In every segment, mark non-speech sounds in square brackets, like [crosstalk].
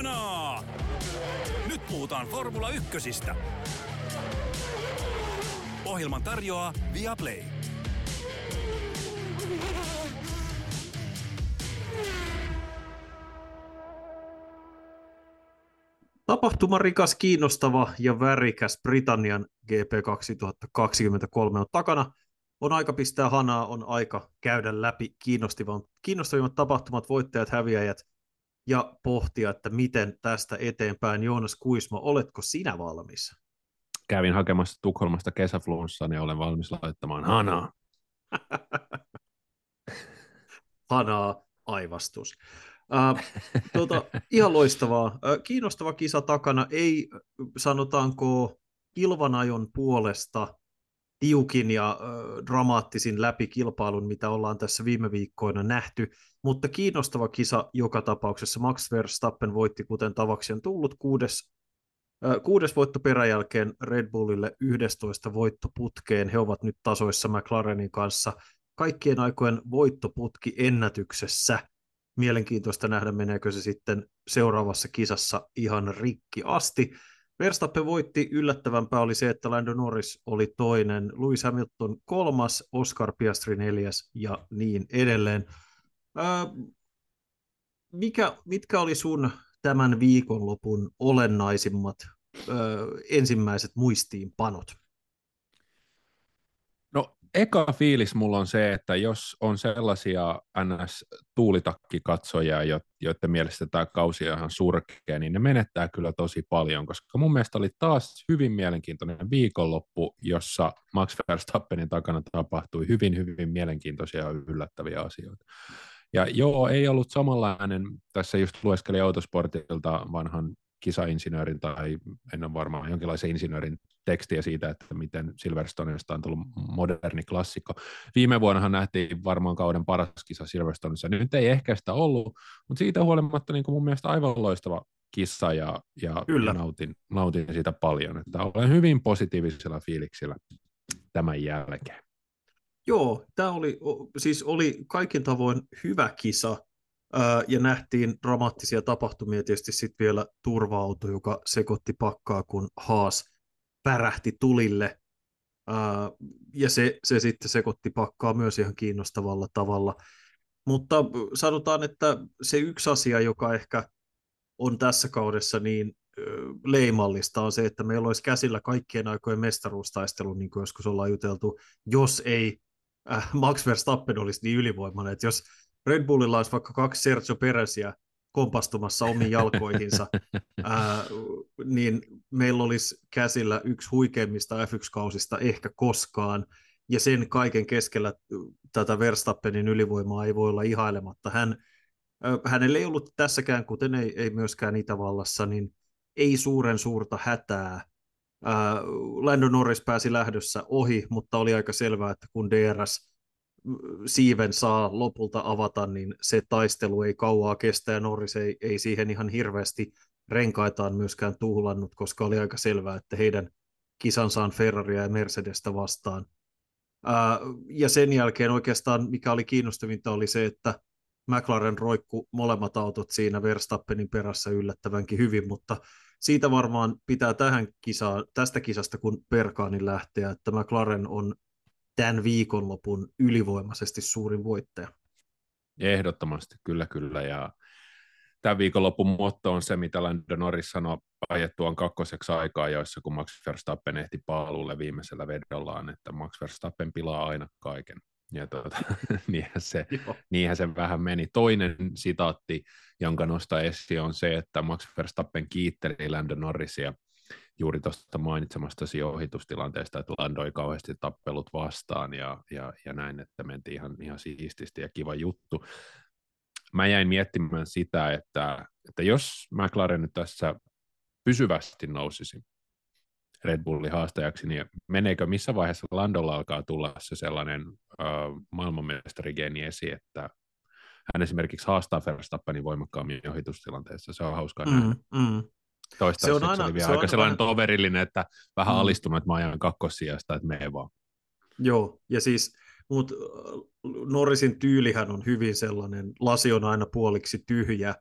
Hanaa! Nyt puhutaan Formula Ykkösistä. Ohjelman tarjoaa Viaplay. Tapahtumarikas, kiinnostava ja värikäs Britannian GP 2023 on takana. On aika pistää hanaa, on aika käydä läpi kiinnostavimmat tapahtumat, voittajat, häviäjät ja pohtia, että miten tästä eteenpäin. Joonas Kuisma, oletko sinä valmis? Kävin hakemassa Tukholmasta kesäflunssaa, niin olen valmis laittamaan hanaa. [laughs] hanaa, aivastus. Äh, tuota, ihan loistavaa. Äh, kiinnostava kisa takana, ei sanotaanko kilvanajon puolesta tiukin ja äh, dramaattisin läpi kilpailun, mitä ollaan tässä viime viikkoina nähty, mutta kiinnostava kisa joka tapauksessa. Max Verstappen voitti, kuten tavaksi on tullut, kuudes, äh, kuudes voitto peräjälkeen Red Bullille 11 voittoputkeen. He ovat nyt tasoissa McLarenin kanssa kaikkien aikojen voittoputki ennätyksessä – mielenkiintoista nähdä, meneekö se sitten seuraavassa kisassa ihan rikki asti. Verstappen voitti, yllättävämpää oli se, että Lando Norris oli toinen, Lewis Hamilton kolmas, Oscar Piastri neljäs ja niin edelleen. Mikä, mitkä oli sun tämän viikonlopun olennaisimmat ää, ensimmäiset muistiinpanot? eka fiilis mulla on se, että jos on sellaisia NS-tuulitakkikatsojia, joiden mielestä tämä kausi on ihan surkea, niin ne menettää kyllä tosi paljon, koska mun mielestä oli taas hyvin mielenkiintoinen viikonloppu, jossa Max Verstappenin takana tapahtui hyvin, hyvin mielenkiintoisia ja yllättäviä asioita. Ja joo, ei ollut samanlainen, tässä just lueskelin autosportilta vanhan kisainsinöörin tai en ole varmaan jonkinlaisen insinöörin tekstiä siitä, että miten Silverstoneista on tullut moderni klassikko. Viime vuonnahan nähtiin varmaan kauden paras kisa Silverstoneissa. Nyt ei ehkä sitä ollut, mutta siitä huolimatta niin kuin mun mielestä aivan loistava kissa ja, ja, Kyllä. nautin, nautin siitä paljon. Että olen hyvin positiivisella fiiliksellä tämän jälkeen. Joo, tämä oli, siis oli kaikin tavoin hyvä kisa ja nähtiin dramaattisia tapahtumia, tietysti sitten vielä turva-auto, joka sekoitti pakkaa, kun Haas pärähti tulille, ja se, se sitten sekoitti pakkaa myös ihan kiinnostavalla tavalla. Mutta sanotaan, että se yksi asia, joka ehkä on tässä kaudessa niin leimallista, on se, että meillä olisi käsillä kaikkien aikojen mestaruustaistelu, niin kuin joskus ollaan juteltu, jos ei äh, Max Verstappen olisi niin ylivoimainen, että jos Red Bullilla olisi vaikka kaksi Sergio Perezia kompastumassa omiin jalkoihinsa, [laughs] ää, niin meillä olisi käsillä yksi huikeimmista F1-kausista ehkä koskaan, ja sen kaiken keskellä tätä Verstappenin ylivoimaa ei voi olla ihailematta. Hän, hänellä ei ollut tässäkään, kuten ei, ei myöskään Itävallassa, niin ei suuren suurta hätää. Ää, Lando Norris pääsi lähdössä ohi, mutta oli aika selvää, että kun DRS siiven saa lopulta avata, niin se taistelu ei kauaa kestä ja Norris ei, ei siihen ihan hirveästi renkaitaan myöskään tuhlannut, koska oli aika selvää, että heidän kisansa on Ferraria ja Mercedestä vastaan. Ja sen jälkeen oikeastaan mikä oli kiinnostavinta oli se, että McLaren roikku molemmat autot siinä Verstappenin perässä yllättävänkin hyvin, mutta siitä varmaan pitää tähän kisaan, tästä kisasta kun Perkaanin lähteä, että McLaren on tämän viikonlopun ylivoimaisesti suurin voittaja. Ehdottomasti, kyllä kyllä. Ja tämän viikonlopun motto on se, mitä Lando Norris sanoi ajettuaan kakkoseksi aikaa, joissa kun Max Verstappen ehti paalulle viimeisellä vedollaan, että Max Verstappen pilaa aina kaiken. Ja tuota, [laughs] niinhän, se, niinhän se vähän meni. Toinen sitaatti, jonka nostaa esiin, on se, että Max Verstappen kiitteli Lando Norrisia – juuri tuosta mainitsemastasi ohitustilanteesta, että landoi kauheasti tappelut vastaan ja, ja, ja näin, että mentiin ihan, ihan siististi ja kiva juttu. Mä jäin miettimään sitä, että, että jos McLaren nyt tässä pysyvästi nousisi Red Bullin haastajaksi, niin meneekö missä vaiheessa Landolla alkaa tulla se sellainen äh, maailmanmestarigeeni esiin, että hän esimerkiksi haastaa Verstappenin voimakkaammin ohitustilanteessa. Se on hauskaa mm, nähdä. Mm. Toistaiseksi se on aina, oli vielä se aika on sellainen aina... toverillinen, että vähän mm. alistunut, että mä ajan kakkosijasta, että me vaan. Joo, ja siis, mutta Norrisin tyylihän on hyvin sellainen, lasi on aina puoliksi tyhjä,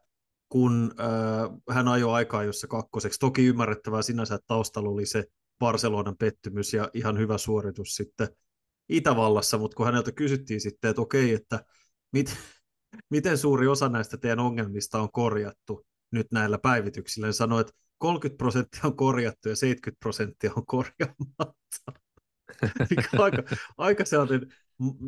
kun äh, hän ajoi aikaa jossa kakkoseksi. Toki ymmärrettävää sinänsä, että taustalla oli se Barcelonan pettymys ja ihan hyvä suoritus sitten Itävallassa, mutta kun häneltä kysyttiin sitten, että okei, että mit, [laughs] miten suuri osa näistä teidän ongelmista on korjattu nyt näillä päivityksillä, niin sanoi, että 30 prosenttia on korjattu ja 70 prosenttia on korjaamatta. [laughs] aika, aika sellainen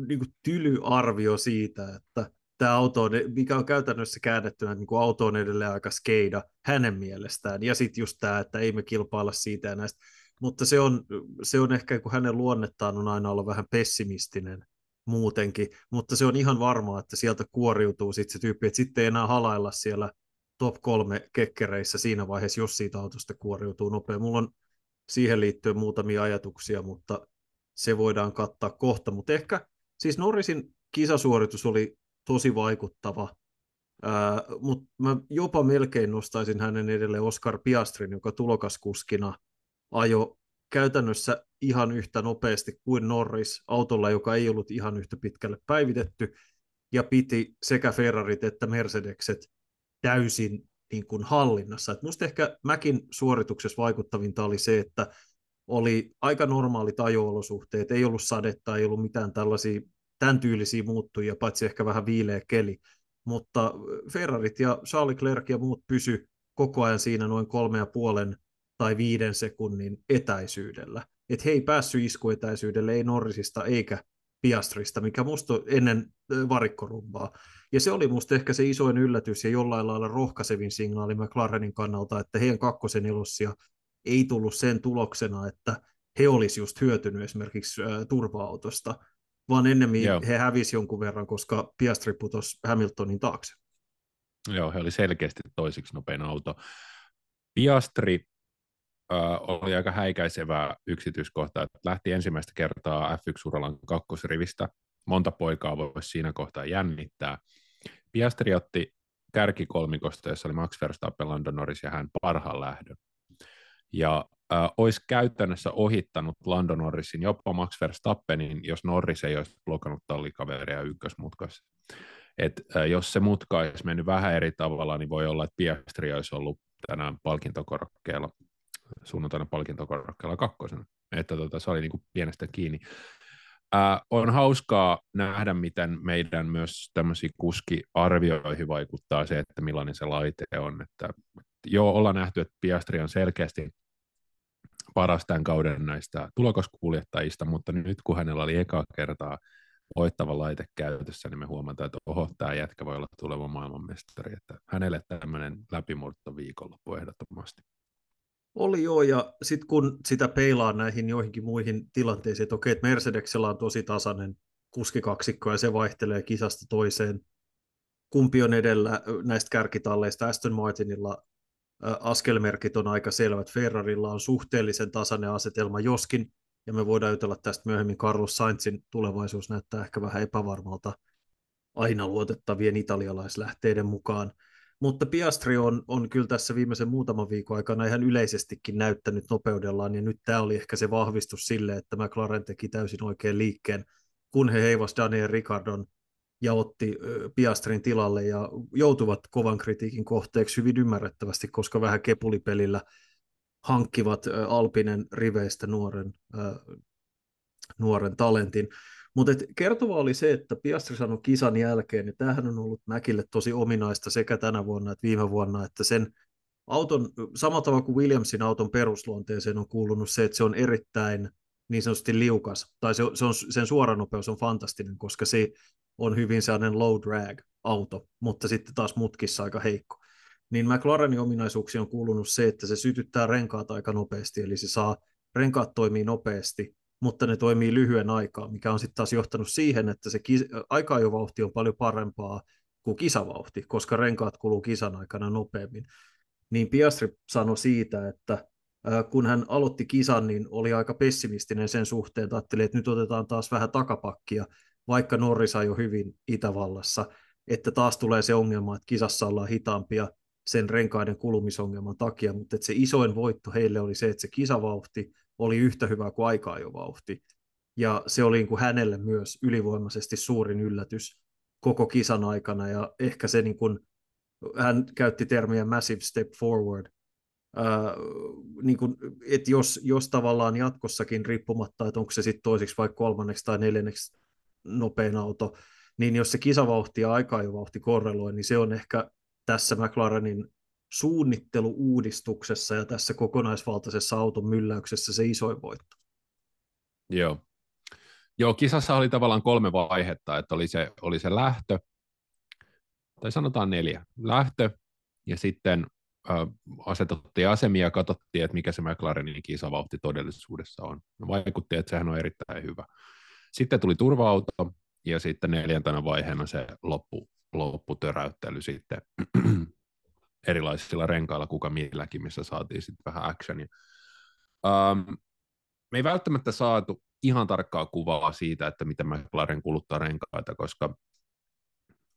niin kuin tyly arvio siitä, että tämä auto on, mikä on käytännössä käännettynä, niin kuin auto on edelleen aika skeida hänen mielestään. Ja sitten just tämä, että ei me kilpailla siitä ja näistä. Mutta se on, se on ehkä, kun hänen luonnettaan on aina ollut vähän pessimistinen muutenkin, mutta se on ihan varmaa, että sieltä kuoriutuu sitten se tyyppi, että sitten ei enää halailla siellä top kolme kekkereissä siinä vaiheessa, jos siitä autosta kuoriutuu nopea. Mulla on siihen liittyen muutamia ajatuksia, mutta se voidaan kattaa kohta. Mutta ehkä siis Norrisin kisasuoritus oli tosi vaikuttava, mutta mä jopa melkein nostaisin hänen edelleen Oscar Piastrin, joka tulokaskuskina ajo käytännössä ihan yhtä nopeasti kuin Norris autolla, joka ei ollut ihan yhtä pitkälle päivitetty, ja piti sekä Ferrarit että Mercedekset täysin niin kuin hallinnassa. Et musta ehkä Mäkin suorituksessa vaikuttavinta oli se, että oli aika normaalit ajo-olosuhteet, ei ollut sadetta, ei ollut mitään tällaisia tämän tyylisiä muuttujia, paitsi ehkä vähän viileä keli, mutta Ferrarit ja Charles Leclerc ja muut pysy koko ajan siinä noin kolme ja puolen tai viiden sekunnin etäisyydellä. Että he ei päässyt iskuetäisyydelle, ei Norrisista eikä Piastrista, mikä musta ennen varikkorumbaa. Ja se oli musta ehkä se isoin yllätys ja jollain lailla rohkaisevin signaali McLarenin kannalta, että heidän kakkosen elossia ei tullut sen tuloksena, että he olisi just hyötynyt esimerkiksi turva-autosta, vaan ennemmin Joo. he hävisi jonkun verran, koska Piastri putosi Hamiltonin taakse. Joo, he oli selkeästi toisiksi nopein auto. Piastri äh, oli aika häikäisevää yksityiskohtaa, että lähti ensimmäistä kertaa F1-uralan kakkosrivistä. Monta poikaa voisi siinä kohtaa jännittää. Piastri otti kärkikolmikosta, jossa oli Max Verstappen, Lando Norris ja hän parhaan lähdön. Ja äh, olisi käytännössä ohittanut Lando Norrisin, jopa Max Verstappenin, jos Norris ei olisi blokannut tallikaveria ykkösmutkassa. Et, äh, jos se mutka olisi mennyt vähän eri tavalla, niin voi olla, että Piastri olisi ollut tänään palkintokorokkeella, sunnuntaina palkintokorokkeella kakkosena. Että tota, se oli niin kuin pienestä kiinni. Äh, on hauskaa nähdä, miten meidän myös tämmöisiin kuskiarvioihin vaikuttaa se, että millainen se laite on. Että, joo, ollaan nähty, että Piastri on selkeästi paras tämän kauden näistä tulokaskuljettajista, mutta nyt kun hänellä oli eka kertaa voittava laite käytössä, niin me huomataan, että oho, tämä jätkä voi olla tuleva maailmanmestari, että hänelle tämmöinen läpimurto viikonloppu ehdottomasti. Oli joo, ja sitten kun sitä peilaa näihin joihinkin muihin tilanteisiin, että okei, että Mercedeksellä on tosi tasainen kuskikaksikko, ja se vaihtelee kisasta toiseen. Kumpi on edellä näistä kärkitalleista? Aston Martinilla askelmerkit on aika selvät. Ferrarilla on suhteellisen tasainen asetelma, joskin, ja me voidaan jutella tästä myöhemmin, Carlos Sainzin tulevaisuus näyttää ehkä vähän epävarmalta aina luotettavien italialaislähteiden mukaan. Mutta Piastri on, on kyllä tässä viimeisen muutaman viikon aikana ihan yleisestikin näyttänyt nopeudellaan, ja nyt tämä oli ehkä se vahvistus sille, että McLaren teki täysin oikein liikkeen, kun he heivas Daniel Ricardon ja otti Piastrin tilalle ja joutuvat kovan kritiikin kohteeksi hyvin ymmärrettävästi, koska vähän kepulipelillä hankkivat Alpinen riveistä nuoren, nuoren talentin. Mutta kertova oli se, että Piastri sanoi kisan jälkeen, että tämähän on ollut Mäkille tosi ominaista sekä tänä vuonna että viime vuonna, että sen auton, samalla tavalla kuin Williamsin auton perusluonteeseen on kuulunut se, että se on erittäin niin sanotusti liukas, tai se, se on, sen suoranopeus on fantastinen, koska se on hyvin sellainen low drag auto, mutta sitten taas mutkissa aika heikko. Niin McLarenin ominaisuuksia on kuulunut se, että se sytyttää renkaat aika nopeasti, eli se saa, renkaat toimii nopeasti, mutta ne toimii lyhyen aikaa, mikä on sitten taas johtanut siihen, että se kis- aika-ajovauhti on paljon parempaa kuin kisavauhti, koska renkaat kuluu kisan aikana nopeammin. Niin Piastri sanoi siitä, että kun hän aloitti kisan, niin oli aika pessimistinen sen suhteen, että ajatteli, että nyt otetaan taas vähän takapakkia, vaikka Norris jo hyvin Itävallassa, että taas tulee se ongelma, että kisassa ollaan hitaampia sen renkaiden kulumisongelman takia, mutta että se isoin voitto heille oli se, että se kisavauhti oli yhtä hyvä kuin aika vauhti. Ja se oli niin kuin hänelle myös ylivoimaisesti suurin yllätys koko kisan aikana, ja ehkä se niin kuin hän käytti termiä massive step forward, Äh, niin kuin, että jos, jos tavallaan jatkossakin riippumatta, että onko se sitten toiseksi vai kolmanneksi tai neljänneksi nopein auto, niin jos se kisavauhti ja vauhti korreloi, niin se on ehkä tässä McLarenin suunnitteluuudistuksessa ja tässä kokonaisvaltaisessa auton mylläyksessä se isoin voitto. Joo. Joo, kisassa oli tavallaan kolme vaihetta, että oli se, oli se lähtö, tai sanotaan neljä. Lähtö, ja sitten asetettiin asemia ja katsottiin, että mikä se McLarenin kisavauhti todellisuudessa on. No, vaikutti, että sehän on erittäin hyvä. Sitten tuli turva-auto ja sitten neljäntenä vaiheena se loppu, lopputöräyttely sitten [clears throat] erilaisilla renkailla, kuka milläkin, missä saatiin sitten vähän actionia. Um, me ei välttämättä saatu ihan tarkkaa kuvaa siitä, että miten McLaren kuluttaa renkaita, koska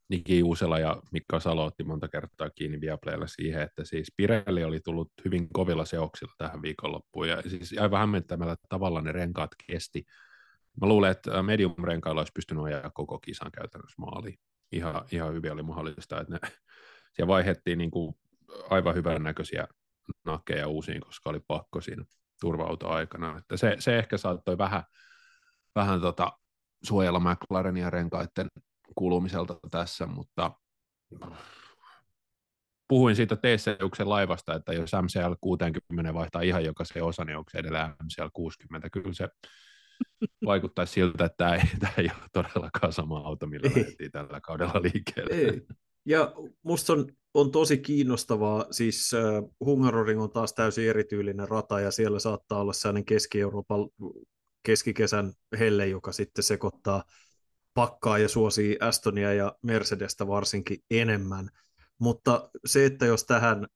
Niki Uusela ja Mikka Salo otti monta kertaa kiinni Viaplaylla siihen, että siis Pirelli oli tullut hyvin kovilla seoksilla tähän viikonloppuun, ja siis aivan hämmentämällä tavalla ne renkaat kesti. Mä luulen, että medium-renkailla olisi pystynyt ajaa koko kisan käytännössä maaliin. Ihan, ihan hyvin oli mahdollista, että ne, [laughs] siellä vaihettiin niin kuin aivan hyvän näköisiä nakkeja uusiin, koska oli pakko siinä turva-autoaikana. Että se, se ehkä saattoi vähän, vähän tota, suojella McLarenia renkaiden kulumiselta tässä, mutta puhuin siitä Teseuksen laivasta, että jos MCL 60 vaihtaa ihan jokaisen osa, niin onko se edelleen MCL 60? Kyllä se vaikuttaisi siltä, että tämä ei, tämä ei ole todellakaan sama auto, millä lähdettiin tällä kaudella liikkeelle. Ei. Ja musta on, on tosi kiinnostavaa, siis äh, Hungaroring on taas täysin erityylinen rata, ja siellä saattaa olla sellainen Keski-Euroopan keskikesän helle, joka sitten sekoittaa pakkaa ja suosii Astonia ja Mercedestä varsinkin enemmän. Mutta se, että jos tähän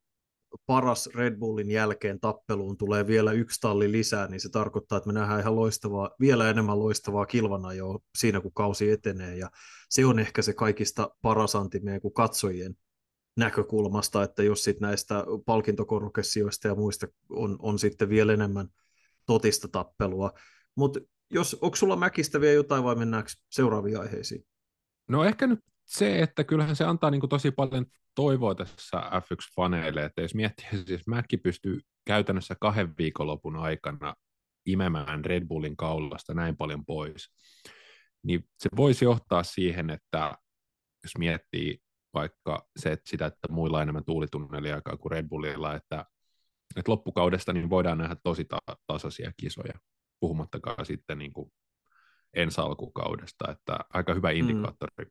paras Red Bullin jälkeen tappeluun tulee vielä yksi talli lisää, niin se tarkoittaa, että me nähdään ihan loistavaa, vielä enemmän loistavaa kilvanajoa siinä, kun kausi etenee. Ja se on ehkä se kaikista paras anti meidän kuin katsojien näkökulmasta, että jos sitten näistä palkintokorokessioista ja muista on, on sitten vielä enemmän totista tappelua. Mutta jos, onko sulla Mäkistä vielä jotain vai mennäänkö seuraaviin aiheisiin? No ehkä nyt se, että kyllähän se antaa niin kuin tosi paljon toivoa tässä F1-faneille, että jos miettii, siis Mäkki pystyy käytännössä kahden viikonlopun aikana imemään Red Bullin kaulasta näin paljon pois, niin se voisi johtaa siihen, että jos miettii vaikka se, että sitä, että muilla on enemmän tuulitunneliaikaa kuin Red Bullilla, että, että loppukaudesta niin voidaan nähdä tosi ta- tasaisia kisoja puhumattakaan sitten niin kuin ensi alkukaudesta, että aika hyvä mm. indikaattori mm.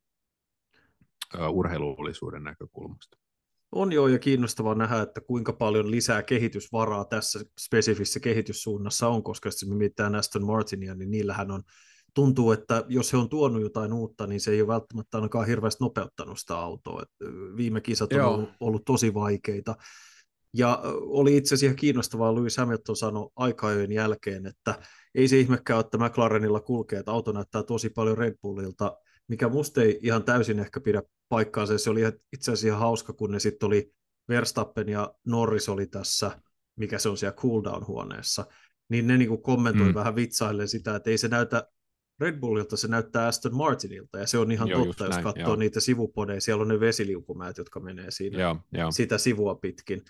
Urheilullisuuden näkökulmasta. On joo, ja kiinnostavaa nähdä, että kuinka paljon lisää kehitysvaraa tässä spesifissä kehityssuunnassa on, koska jos me mietitään Aston Martinia, niin niillähän on, tuntuu, että jos he on tuonut jotain uutta, niin se ei ole välttämättä ainakaan hirveästi nopeuttanut sitä autoa. viime kisat on ollut, ollut tosi vaikeita, ja oli itse asiassa kiinnostavaa, Lewis Hamilton sanoi aikajojen jälkeen, että ei se ihmekään, että McLarenilla kulkee, että auto näyttää tosi paljon Red Bullilta, mikä musta ei ihan täysin ehkä pidä paikkaansa. Se oli itse asiassa ihan hauska, kun ne sitten oli Verstappen ja Norris oli tässä, mikä se on siellä cooldown-huoneessa, niin ne niinku kommentoi mm. vähän vitsaille sitä, että ei se näytä Red Bullilta, se näyttää Aston Martinilta, ja se on ihan joo, totta, jos näin, katsoo joo. niitä sivupodeja, siellä on ne vesiliukumäät, jotka menee siinä joo, joo. sitä sivua pitkin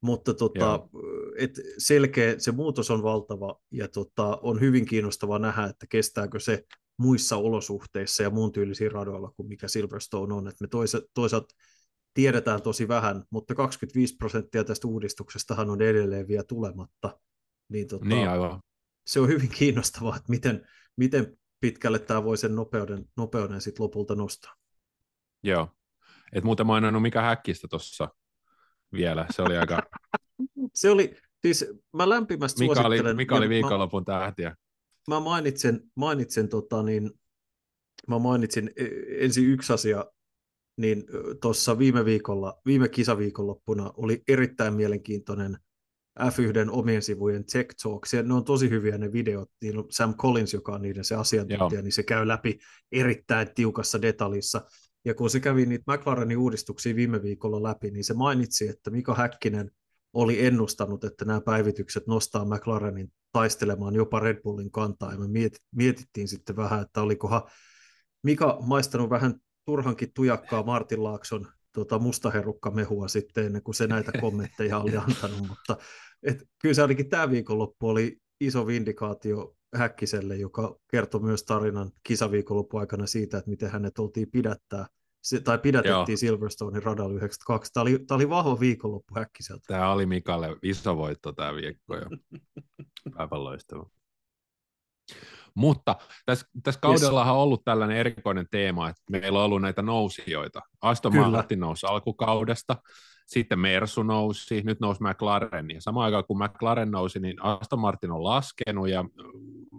mutta tota, et selkeä, se muutos on valtava ja tota, on hyvin kiinnostava nähdä, että kestääkö se muissa olosuhteissa ja muun tyylisiä radoilla kuin mikä Silverstone on. Et me toisaalta tiedetään tosi vähän, mutta 25 prosenttia tästä uudistuksestahan on edelleen vielä tulematta. Niin, tota, niin aivan. Se on hyvin kiinnostavaa, että miten, miten pitkälle tämä voi sen nopeuden, nopeuden sit lopulta nostaa. Joo. Et muuten maininnut mikä häkkistä tuossa vielä. Se oli aika... se oli, siis mä lämpimästi Mika suosittelen... Oli, Mika oli viikonlopun tähtiä. Mä mainitsen, mainitsen, tota, niin, mä mainitsin e, ensin yksi asia, niin tuossa viime viikolla, viime kisaviikonloppuna oli erittäin mielenkiintoinen F1 omien sivujen Tech Talks, ja ne on tosi hyviä ne videot, niin Sam Collins, joka on niiden se asiantuntija, Joo. niin se käy läpi erittäin tiukassa detaljissa. Ja kun se kävi niitä McLarenin uudistuksia viime viikolla läpi, niin se mainitsi, että Mika Häkkinen oli ennustanut, että nämä päivitykset nostaa McLarenin taistelemaan jopa Red Bullin kantaa, ja me mietittiin sitten vähän, että olikohan Mika maistanut vähän turhankin tujakkaa Martin Laakson tota, mustaherukkamehua sitten ennen kuin se näitä kommentteja oli [laughs] antanut, mutta et, kyllä se ainakin tämä viikonloppu oli iso vindikaatio Häkkiselle, joka kertoi myös tarinan kisaviikonloppu aikana siitä, että miten hänet oltiin pidättää se, tai pidätettiin Joo. Silverstonein radalla 92. Tämä oli, tämä oli vahva viikonloppu Häkkiseltä. Tämä oli Mikalle iso voitto tämä viikko jo. [laughs] Aivan loistava. Mutta tässä, tässä kaudellahan on ollut tällainen erikoinen teema, että meillä on ollut näitä nousijoita. Aston Martin nousi alkukaudesta, sitten Mersu nousi, nyt nousi McLaren, ja samaan aikaan kun McLaren nousi, niin Aston Martin on laskenut, ja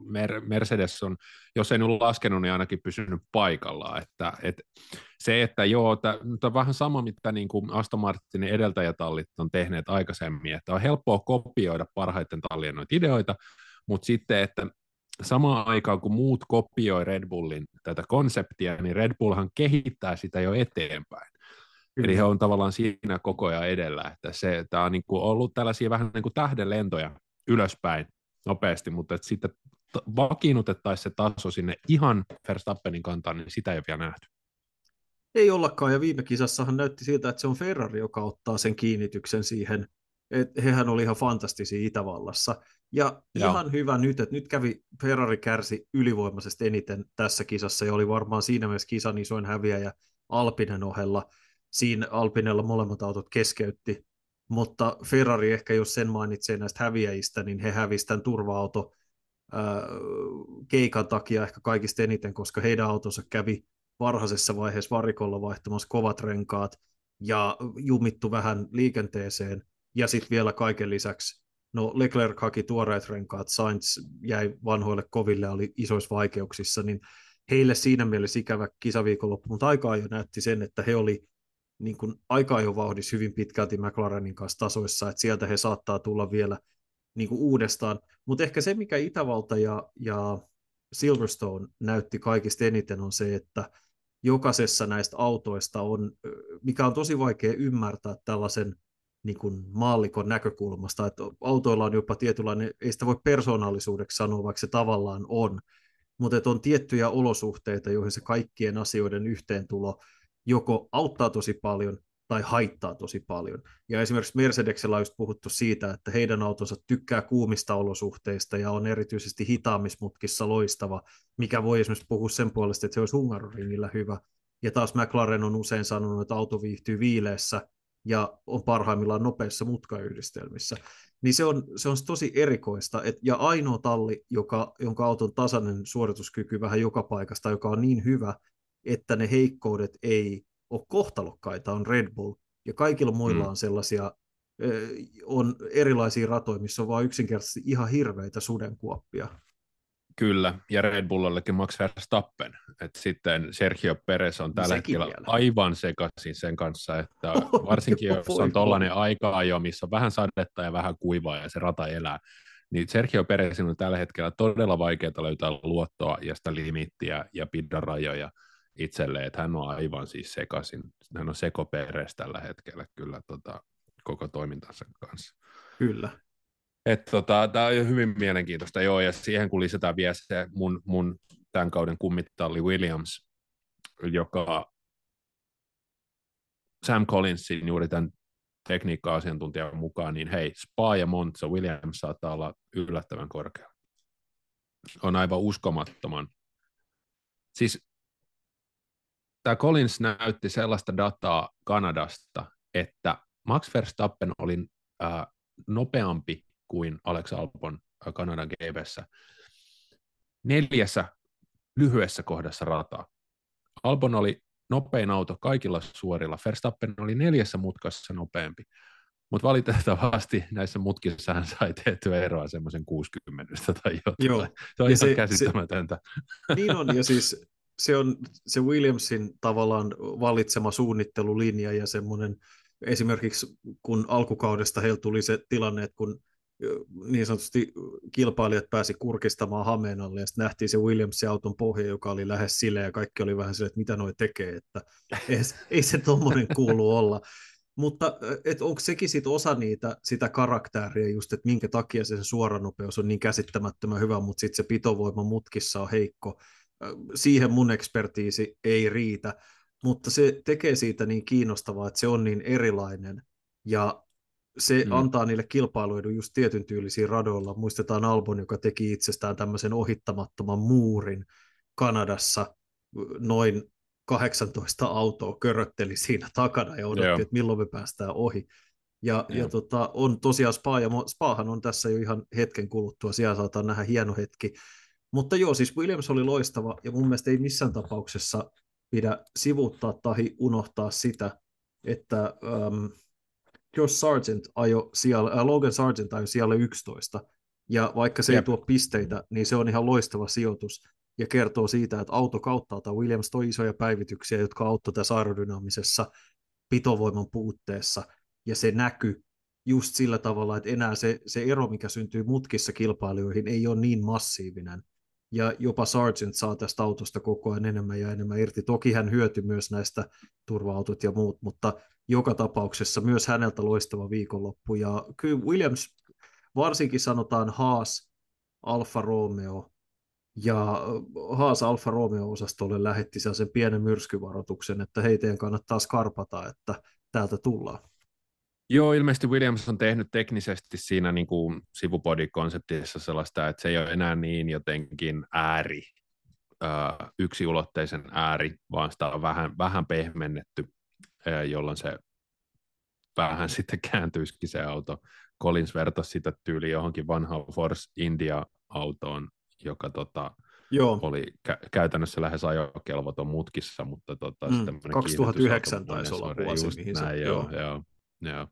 Mer- Mercedes on, jos ei nyt laskenut, niin ainakin pysynyt paikallaan. Että, et, se, että joo, tämä on vähän sama, mitä niin kuin Aston Martinin edeltäjätallit on tehneet aikaisemmin, että on helppoa kopioida parhaiten tallien noita ideoita, mutta sitten, että samaan aikaan kun muut kopioi Red Bullin tätä konseptia, niin Red Bullhan kehittää sitä jo eteenpäin. Kyllä. Eli he on tavallaan siinä koko ajan edellä, että se, tämä on niin kuin ollut tällaisia vähän niin kuin tähdenlentoja ylöspäin nopeasti, mutta että sitten vakiinnutettaisiin se taso sinne ihan Verstappenin kantaan, niin sitä ei ole vielä nähty. Ei ollakaan, ja viime kisassahan näytti siltä, että se on Ferrari, joka ottaa sen kiinnityksen siihen, että hehän oli ihan fantastisia Itävallassa. Ja Joo. ihan hyvä nyt, että nyt kävi Ferrari kärsi ylivoimaisesti eniten tässä kisassa, ja oli varmaan siinä mielessä kisan isoin häviäjä Alpinen ohella. Siinä Alpinella molemmat autot keskeytti, mutta Ferrari ehkä, jos sen mainitsee näistä häviäjistä, niin he hävisivät tämän turva-auto keikan takia ehkä kaikista eniten, koska heidän autonsa kävi varhaisessa vaiheessa varikolla vaihtamassa kovat renkaat ja jumittu vähän liikenteeseen. Ja sitten vielä kaiken lisäksi, no Leclerc haki tuoreet renkaat, Sainz jäi vanhoille koville, oli isoissa vaikeuksissa, niin heille siinä mielessä ikävä kisaviikonloppu, mutta aika jo näytti sen, että he oli niin kuin jo vauhdissa hyvin pitkälti McLarenin kanssa tasoissa, että sieltä he saattaa tulla vielä niin kuin uudestaan. Mutta ehkä se, mikä Itävalta ja, ja Silverstone näytti kaikista eniten, on se, että jokaisessa näistä autoista on, mikä on tosi vaikea ymmärtää tällaisen niin kuin maallikon näkökulmasta, että autoilla on jopa tietynlainen, ei sitä voi persoonallisuudeksi sanoa, vaikka se tavallaan on, mutta että on tiettyjä olosuhteita, joihin se kaikkien asioiden yhteentulo joko auttaa tosi paljon tai haittaa tosi paljon. Ja esimerkiksi Mercedesellä on just puhuttu siitä, että heidän autonsa tykkää kuumista olosuhteista ja on erityisesti hitaamismutkissa loistava, mikä voi esimerkiksi puhua sen puolesta, että se olisi Hungaroringillä hyvä. Ja taas McLaren on usein sanonut, että auto viihtyy viileessä ja on parhaimmillaan nopeissa mutkayhdistelmissä. Niin se on, se on tosi erikoista. Et, ja ainoa talli, joka, jonka auton tasainen suorituskyky vähän joka paikasta, joka on niin hyvä, että ne heikkoudet ei ole kohtalokkaita, on Red Bull. Ja kaikilla muilla mm. on sellaisia, on erilaisia ratoja, missä on vain yksinkertaisesti ihan hirveitä sudenkuoppia. Kyllä, ja Red Bullillekin Max Verstappen. Et sitten Sergio Perez on tällä Sekin hetkellä vielä. aivan sekaisin sen kanssa, että [laughs] varsinkin jos on tuollainen aika jo, missä on vähän sadetta ja vähän kuivaa ja se rata elää, niin Sergio Perezin on tällä hetkellä todella vaikeaa löytää luottoa ja sitä limittiä ja pidä rajoja itselleen, että hän on aivan siis sekaisin. Hän on sekoperes tällä hetkellä kyllä tota, koko toimintansa kanssa. Kyllä. Tota, tämä on hyvin mielenkiintoista, joo, ja siihen kun lisätään vielä se mun, mun tämän kauden kummittalli Williams, joka Sam Collinsin juuri tämän tekniikka-asiantuntijan mukaan, niin hei, Spa ja Monza, Williams saattaa olla yllättävän korkea. On aivan uskomattoman. Siis tämä Collins näytti sellaista dataa Kanadasta, että Max Verstappen oli äh, nopeampi kuin Alex Albon äh, Kanadan GPssä neljässä lyhyessä kohdassa rataa. Albon oli nopein auto kaikilla suorilla, Verstappen oli neljässä mutkassa nopeampi. Mutta valitettavasti näissä mutkissa hän sai tehtyä eroa semmoisen 60 tai jotain. Joo. Se on ja ihan se, käsittämätöntä. Se, niin on, ja siis se on se Williamsin tavallaan valitsema suunnittelulinja ja semmoinen, esimerkiksi kun alkukaudesta heillä tuli se tilanne, että kun niin sanotusti kilpailijat pääsi kurkistamaan hameen alle, ja sitten nähtiin se Williamsin auton pohja, joka oli lähes sille, ja kaikki oli vähän sille, että mitä noi tekee, että ei, ei se tuommoinen kuulu olla. Mutta onko sekin sit osa niitä, sitä karaktääriä just, että minkä takia se suoranopeus on niin käsittämättömän hyvä, mutta sitten se pitovoima mutkissa on heikko, siihen mun ekspertiisi ei riitä. mutta se tekee siitä niin kiinnostavaa, että se on niin erilainen ja se mm. antaa niille kilpailuedun just tietyn tyylisiin radoilla. Muistetaan Albon, joka teki itsestään tämmöisen ohittamattoman muurin Kanadassa, noin 18 autoa körötteli siinä takana ja odotti, Joo. että milloin me päästään ohi. Ja, ja tota, on tosiaan Spa, ja Spahan on tässä jo ihan hetken kuluttua, siellä saattaa nähdä hieno hetki. Mutta joo, siis Williams oli loistava, ja mun mielestä ei missään tapauksessa pidä sivuuttaa tai unohtaa sitä, että um, Josh Sargent ajo siellä, äh, Logan Sargent ajo siellä 11, ja vaikka se Jep. ei tuo pisteitä, niin se on ihan loistava sijoitus, ja kertoo siitä, että auto kautta Williams toi isoja päivityksiä, jotka auttoi tässä aerodynaamisessa pitovoiman puutteessa, ja se näkyy just sillä tavalla, että enää se, se ero, mikä syntyy mutkissa kilpailijoihin, ei ole niin massiivinen. Ja jopa Sargent saa tästä autosta koko ajan enemmän ja enemmän irti. Toki hän hyötyi myös näistä turva-autot ja muut, mutta joka tapauksessa myös häneltä loistava viikonloppu. Ja kyllä Williams, varsinkin sanotaan Haas, Alfa Romeo, ja Haas Alfa Romeo-osastolle lähetti sen pienen myrskyvaroituksen, että hei, teidän kannattaa skarpata, että täältä tullaan. Joo, ilmeisesti Williams on tehnyt teknisesti siinä niin kuin sivupodikonseptissa sellaista, että se ei ole enää niin jotenkin ääri, yksiulotteisen ääri, vaan sitä on vähän, vähän pehmennetty, jolloin se vähän [laughs] sitten kääntyisikin se auto. Collins vertasi sitä tyyli johonkin vanhaan Force India-autoon, joka tota, Joo. oli kä- käytännössä lähes ajokelvoton mutkissa, mutta tota, mm, 2009 taisi olla vuosi, mihin näin, se, joo, joo. joo. Joo.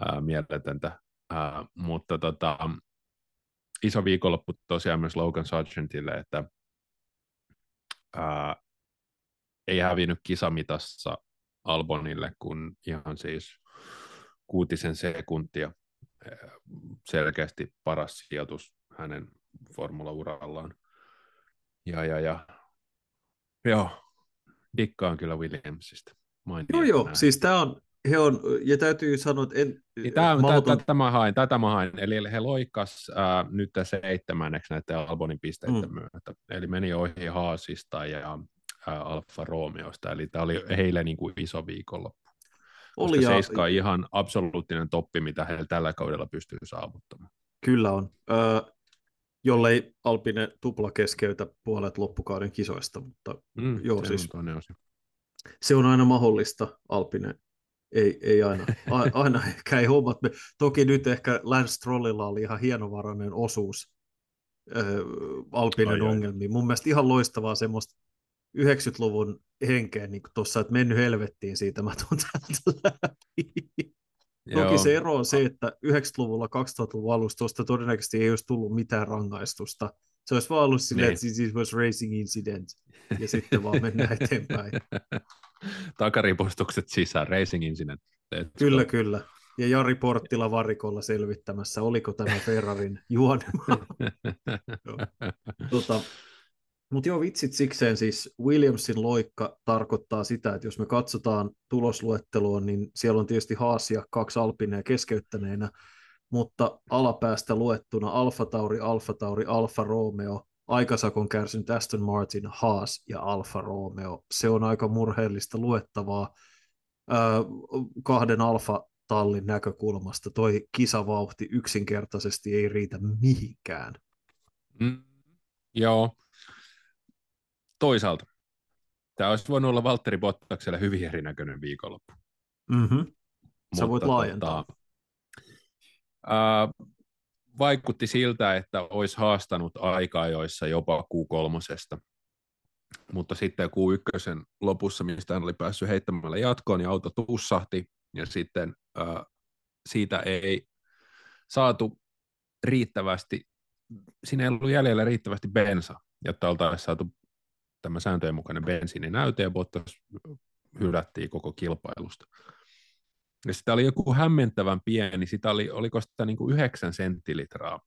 Ää, mieletöntä. Ää, mutta tota, iso viikonloppu tosiaan myös Logan Sargentille, että ää, ei hävinnyt kisamitassa Albonille, kun ihan siis kuutisen sekuntia selkeästi paras sijoitus hänen formula-urallaan. Ja, ja, ja. Joo, dikkaan kyllä Williamsista. Joo, joo, siis tämä on, he on, ja täytyy sanoa, että en... Niin tämä, mahdoton... tätä, mä hain, tätä mä hain. Eli he loikas äh, nyt seitsemänneksi näiden Albonin pisteiden mm. myötä. Eli meni ohi Haasista ja äh, Alfa Romeosta. Eli tämä oli heille niin kuin iso viikonloppu. Oli Koska ja... seiska on ihan absoluuttinen toppi, mitä he tällä kaudella pystyy saavuttamaan. Kyllä on. Ö, jollei Alpine tupla keskeytä puolet loppukauden kisoista, mutta mm, joo, se siis on se on aina mahdollista Alpine ei, ei aina, A, aina [laughs] ehkä ei hommat. Toki nyt ehkä Lance Strollilla oli ihan hienovarainen osuus äh, Alpinen ongelmiin. Mun mielestä ihan loistavaa semmoista 90-luvun henkeä niin tuossa, että mennyt helvettiin siitä, mä tuun täältä läpi. Joo. Toki se ero on se, että 90-luvulla, 2000-luvun alusta tuosta todennäköisesti ei olisi tullut mitään rangaistusta. Se olisi vaan ollut silleen, niin. että it was racing incident, ja sitten vaan mennään eteenpäin. [laughs] Takaripustukset sisään, racing incident. Let's kyllä, kyllä. Ja Jari Porttila varikolla selvittämässä, oliko tämä Ferrarin [laughs] juonema. tota, mutta joo, vitsit sikseen siis Williamsin loikka tarkoittaa sitä, että jos me katsotaan tulosluettelua, niin siellä on tietysti Haasia kaksi Alpinea keskeyttäneenä, mutta alapäästä luettuna Alfa Tauri, Alfa Tauri, Alfa Romeo, aikasakon kärsinyt Aston Martin, Haas ja Alfa Romeo. Se on aika murheellista luettavaa öö, kahden Alfa tallin näkökulmasta. Toi kisavauhti yksinkertaisesti ei riitä mihinkään. Mm, joo. Toisaalta. Tämä olisi voinut olla Valtteri Bottakselle hyvin erinäköinen viikonloppu. Mm-hmm. Sä voit tota, laajentaa. Tota, ää, vaikutti siltä, että olisi haastanut aikaa joissa jopa Q3. Mutta sitten Q1 lopussa, mistä hän oli päässyt heittämällä jatkoon, niin auto tussahti ja sitten ää, siitä ei saatu riittävästi, siinä ei ollut jäljellä riittävästi bensa, jotta oltaisiin saatu tämä sääntöjen mukainen bensiininäyte ja Bottas hylättiin koko kilpailusta. Ja sitä oli joku hämmentävän pieni, sitä oli, oliko sitä niin kuin 9 senttilitraa,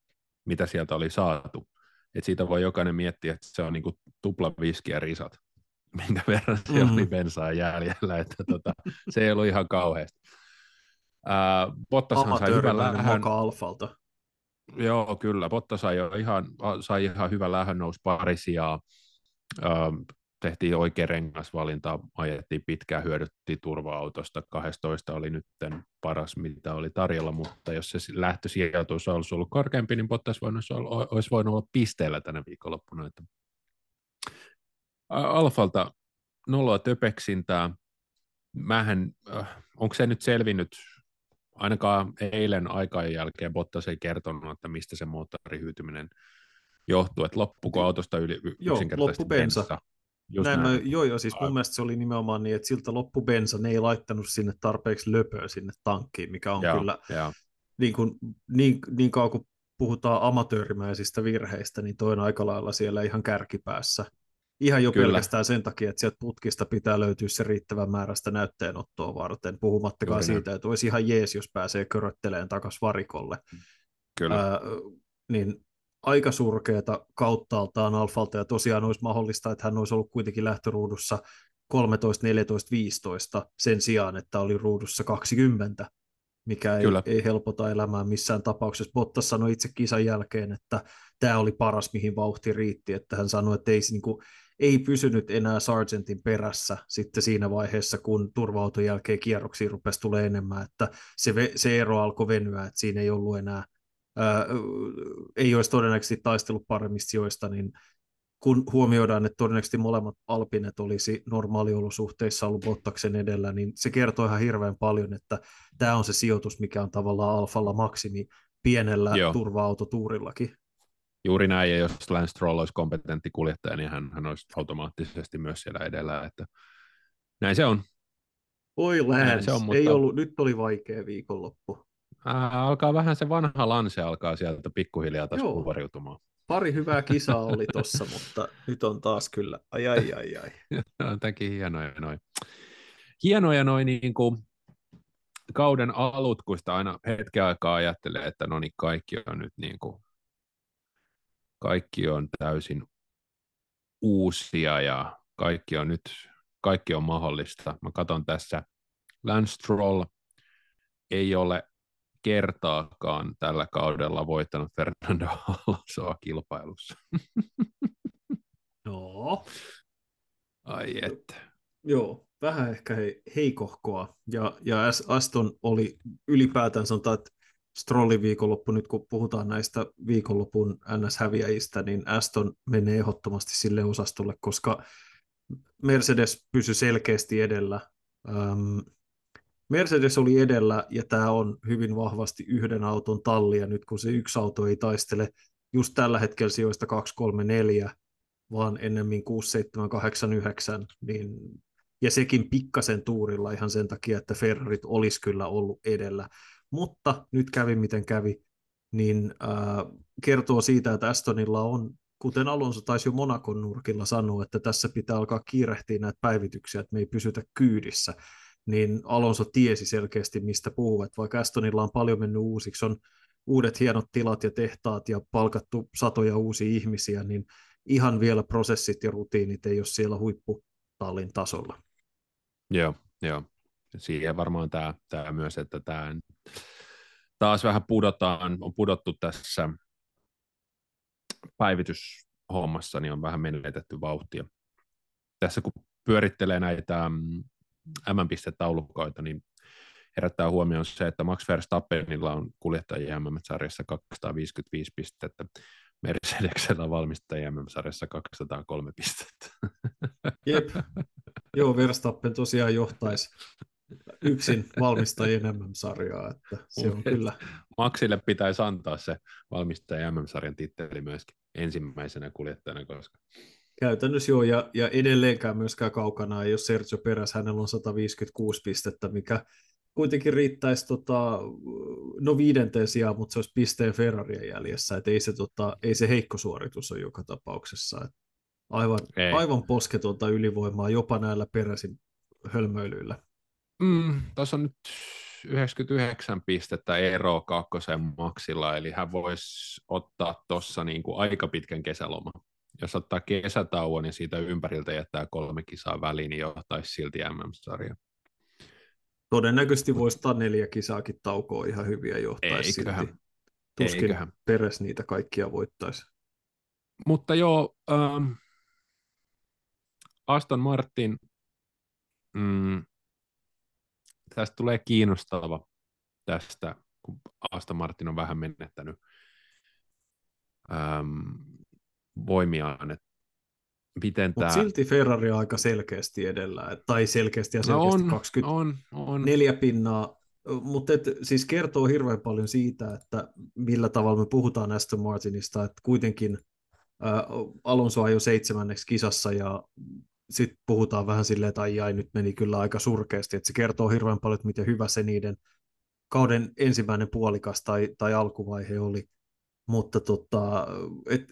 mitä sieltä oli saatu. Et siitä voi jokainen miettiä, että se on niin kuin tupla viski ja risat, [laughs] minkä verran se mm. oli bensaa jäljellä, että tota, se ei ollut ihan kauheasti. Äh, Bottashan sai hyvän lähön. alfalta. Joo, kyllä. Bottas sai, jo ihan, sai ihan hyvän lähön, nousi pari sijaa. Äh, tehtiin oikein rengasvalinta, ajettiin pitkään, hyödyttiin turva-autosta, 12 oli nyt paras, mitä oli tarjolla, mutta jos se lähtösijoitus olisi ollut korkeampi, niin Bottas olisi voinut olla pisteellä tänä viikonloppuna. Että Alfalta nolla töpeksintää. Mähän, äh, onko se nyt selvinnyt, ainakaan eilen aikaan jälkeen Bottas ei kertonut, että mistä se moottorihyytyminen johtuu, että loppuko autosta yli, Joo, loppu bensa. bensa. Just näin, näin. Mä, joo, joo, siis mun mielestä se oli nimenomaan niin, että siltä loppu bensa, ne ei laittanut sinne tarpeeksi löpöä sinne tankkiin, mikä on joo, kyllä joo. Niin, kuin, niin, niin kauan kuin puhutaan amatöörimäisistä virheistä, niin toinen aika lailla siellä ihan kärkipäässä. Ihan jo Kyllä. pelkästään sen takia, että sieltä putkista pitää löytyä se riittävän määrästä näytteenottoa varten, puhumattakaan Kyllä. siitä, että olisi ihan jees, jos pääsee körötteleen takaisin varikolle. Kyllä. Ää, niin aika surkeata kauttaaltaan Alfalta, ja tosiaan olisi mahdollista, että hän olisi ollut kuitenkin lähtöruudussa 13, 14, 15 sen sijaan, että oli ruudussa 20, mikä ei, ei helpota elämää missään tapauksessa. Bottas sanoi itse kisan jälkeen, että tämä oli paras, mihin vauhti riitti, että hän sanoi, että ei, niin kuin, ei pysynyt enää Sargentin perässä sitten siinä vaiheessa, kun turva jälkeen kierroksia rupesi tulee enemmän, että se, se ero alkoi venyä, että siinä ei ollut enää ää, ei olisi todennäköisesti taistellut paremmista sijoista, niin kun huomioidaan, että todennäköisesti molemmat Alpinet olisi normaaliolosuhteissa ollut Bottaksen edellä, niin se kertoo ihan hirveän paljon, että tämä on se sijoitus, mikä on tavallaan Alfalla maksimi pienellä Joo. turva-autotuurillakin. Juuri näin, ja jos Lance Stroll olisi kompetentti kuljettaja, niin hän, hän olisi automaattisesti myös siellä edellä, että näin se on. Oi Lance, se on, mutta... ei ollut, nyt oli vaikea viikonloppu. Ää, alkaa vähän se vanha lanse alkaa sieltä pikkuhiljaa taas kuvariutumaan. Pari hyvää [laughs] kisaa oli tossa, mutta nyt on taas kyllä, ai ai ai ai. [laughs] on tämäkin hienoja noin. Hienoja noin niin kuin kauden alut, kun sitä aina hetken aikaa ajattelee, että no niin kaikki on nyt niin kuin, kaikki on täysin uusia ja kaikki on nyt, kaikki on mahdollista. Mä katson tässä, Lance Stroll ei ole kertaakaan tällä kaudella voittanut Fernando Alonsoa kilpailussa. No. Ai että. Joo, vähän ehkä he, heikohkoa. Ja, ja Aston oli ylipäätään sanotaan, että Strollin viikonloppu, nyt kun puhutaan näistä viikonlopun NS-häviäjistä, niin Aston menee ehdottomasti sille osastolle, koska Mercedes pysyi selkeästi edellä. Ähm, Mercedes oli edellä ja tämä on hyvin vahvasti yhden auton talli ja nyt kun se yksi auto ei taistele just tällä hetkellä sijoista 2, 3, 4, vaan ennemmin 6, 7, 8, 9, niin, ja sekin pikkasen tuurilla ihan sen takia, että Ferrarit olisi kyllä ollut edellä. Mutta nyt kävi miten kävi, niin äh, kertoo siitä, että Astonilla on, kuten Alonso taisi jo Monakon nurkilla sanoa, että tässä pitää alkaa kiirehtiä näitä päivityksiä, että me ei pysytä kyydissä niin Alonso tiesi selkeästi, mistä puhuu. Että vaikka Astonilla on paljon mennyt uusiksi, on uudet hienot tilat ja tehtaat ja palkattu satoja uusia ihmisiä, niin ihan vielä prosessit ja rutiinit ei ole siellä huipputallin tasolla. Joo, joo. Siihen varmaan tämä, tämä myös, että tämä taas vähän pudotaan, on pudottu tässä päivityshommassa, niin on vähän menetetty vauhtia. Tässä kun pyörittelee näitä mm, M-pistetaulukoita, niin herättää huomioon se, että Max Verstappenilla on kuljettajien MM-sarjassa 255 pistettä, Mercedesellä valmistajien MM-sarjassa 203 pistettä. Jep. Joo, Verstappen tosiaan johtaisi yksin valmistajien MM-sarjaa, että se on kyllä. Maxille pitäisi antaa se valmistajien MM-sarjan titteli myöskin ensimmäisenä kuljettajana, koska Käytännössä joo, ja, ja edelleenkään myöskään kaukana ei ole Sergio Peräs, hänellä on 156 pistettä, mikä kuitenkin riittäisi tota, no viidenteen sijaan, mutta se olisi pisteen Ferrarien jäljessä, että ei se, tota, ei se heikko suoritus ole joka tapauksessa. Et aivan, aivan posketonta ylivoimaa jopa näillä peräisin hölmöilyillä. Mm, Tuossa on nyt 99 pistettä ero kakkosen maksilla, eli hän voisi ottaa tuossa niin kuin aika pitkän kesäloman jos ottaa kesätauon niin siitä ympäriltä jättää kolme kisaa väliin, niin johtaisi silti MM-sarja. Todennäköisesti voisi ottaa neljä kisaakin taukoa ihan hyviä johtaisi Eiköhän. silti. Tuskin Eiköhän. peres niitä kaikkia voittaisi. Mutta joo, ähm, Aston Martin, mm, tästä tulee kiinnostava tästä, kun Aston Martin on vähän menettänyt äm, voimiaan, että miten Mutta tämä... silti Ferrari on aika selkeästi edellä, tai selkeästi ja No selkeästi on, 24 on, on. pinnaa, mutta siis kertoo hirveän paljon siitä, että millä tavalla me puhutaan Aston Martinista, että kuitenkin ää, Alonso ajoi seitsemänneksi kisassa ja sitten puhutaan vähän silleen, että ai, ai nyt meni kyllä aika surkeasti, että se kertoo hirveän paljon, että miten hyvä se niiden kauden ensimmäinen puolikas tai, tai alkuvaihe oli, mutta tota, et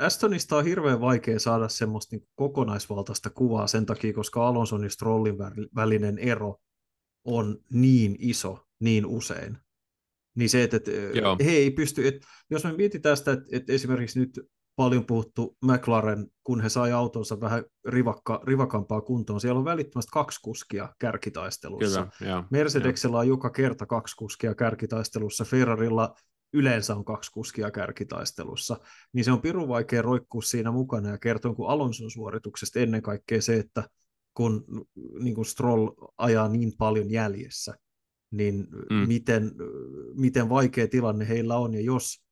Astonista on hirveän vaikea saada semmoista niin kokonaisvaltaista kuvaa sen takia, koska Alonson ja Strollin välinen ero on niin iso niin usein. Niin se, että, että he ei pysty, että jos me mietitään sitä, että, että esimerkiksi nyt paljon puhuttu McLaren, kun he sai autonsa vähän rivakka, rivakampaa kuntoon, siellä on välittömästi kaksi kuskia kärkitaistelussa. Kyllä, joo, Mercedesellä on joka kerta kaksi kuskia kärkitaistelussa, Ferrarilla yleensä on kaksi kuskia kärkitaistelussa, niin se on pirun vaikea roikkua siinä mukana ja kertoa kuin Alonson suorituksesta ennen kaikkea se, että kun niin kuin Stroll ajaa niin paljon jäljessä, niin mm. miten, miten vaikea tilanne heillä on, ja jos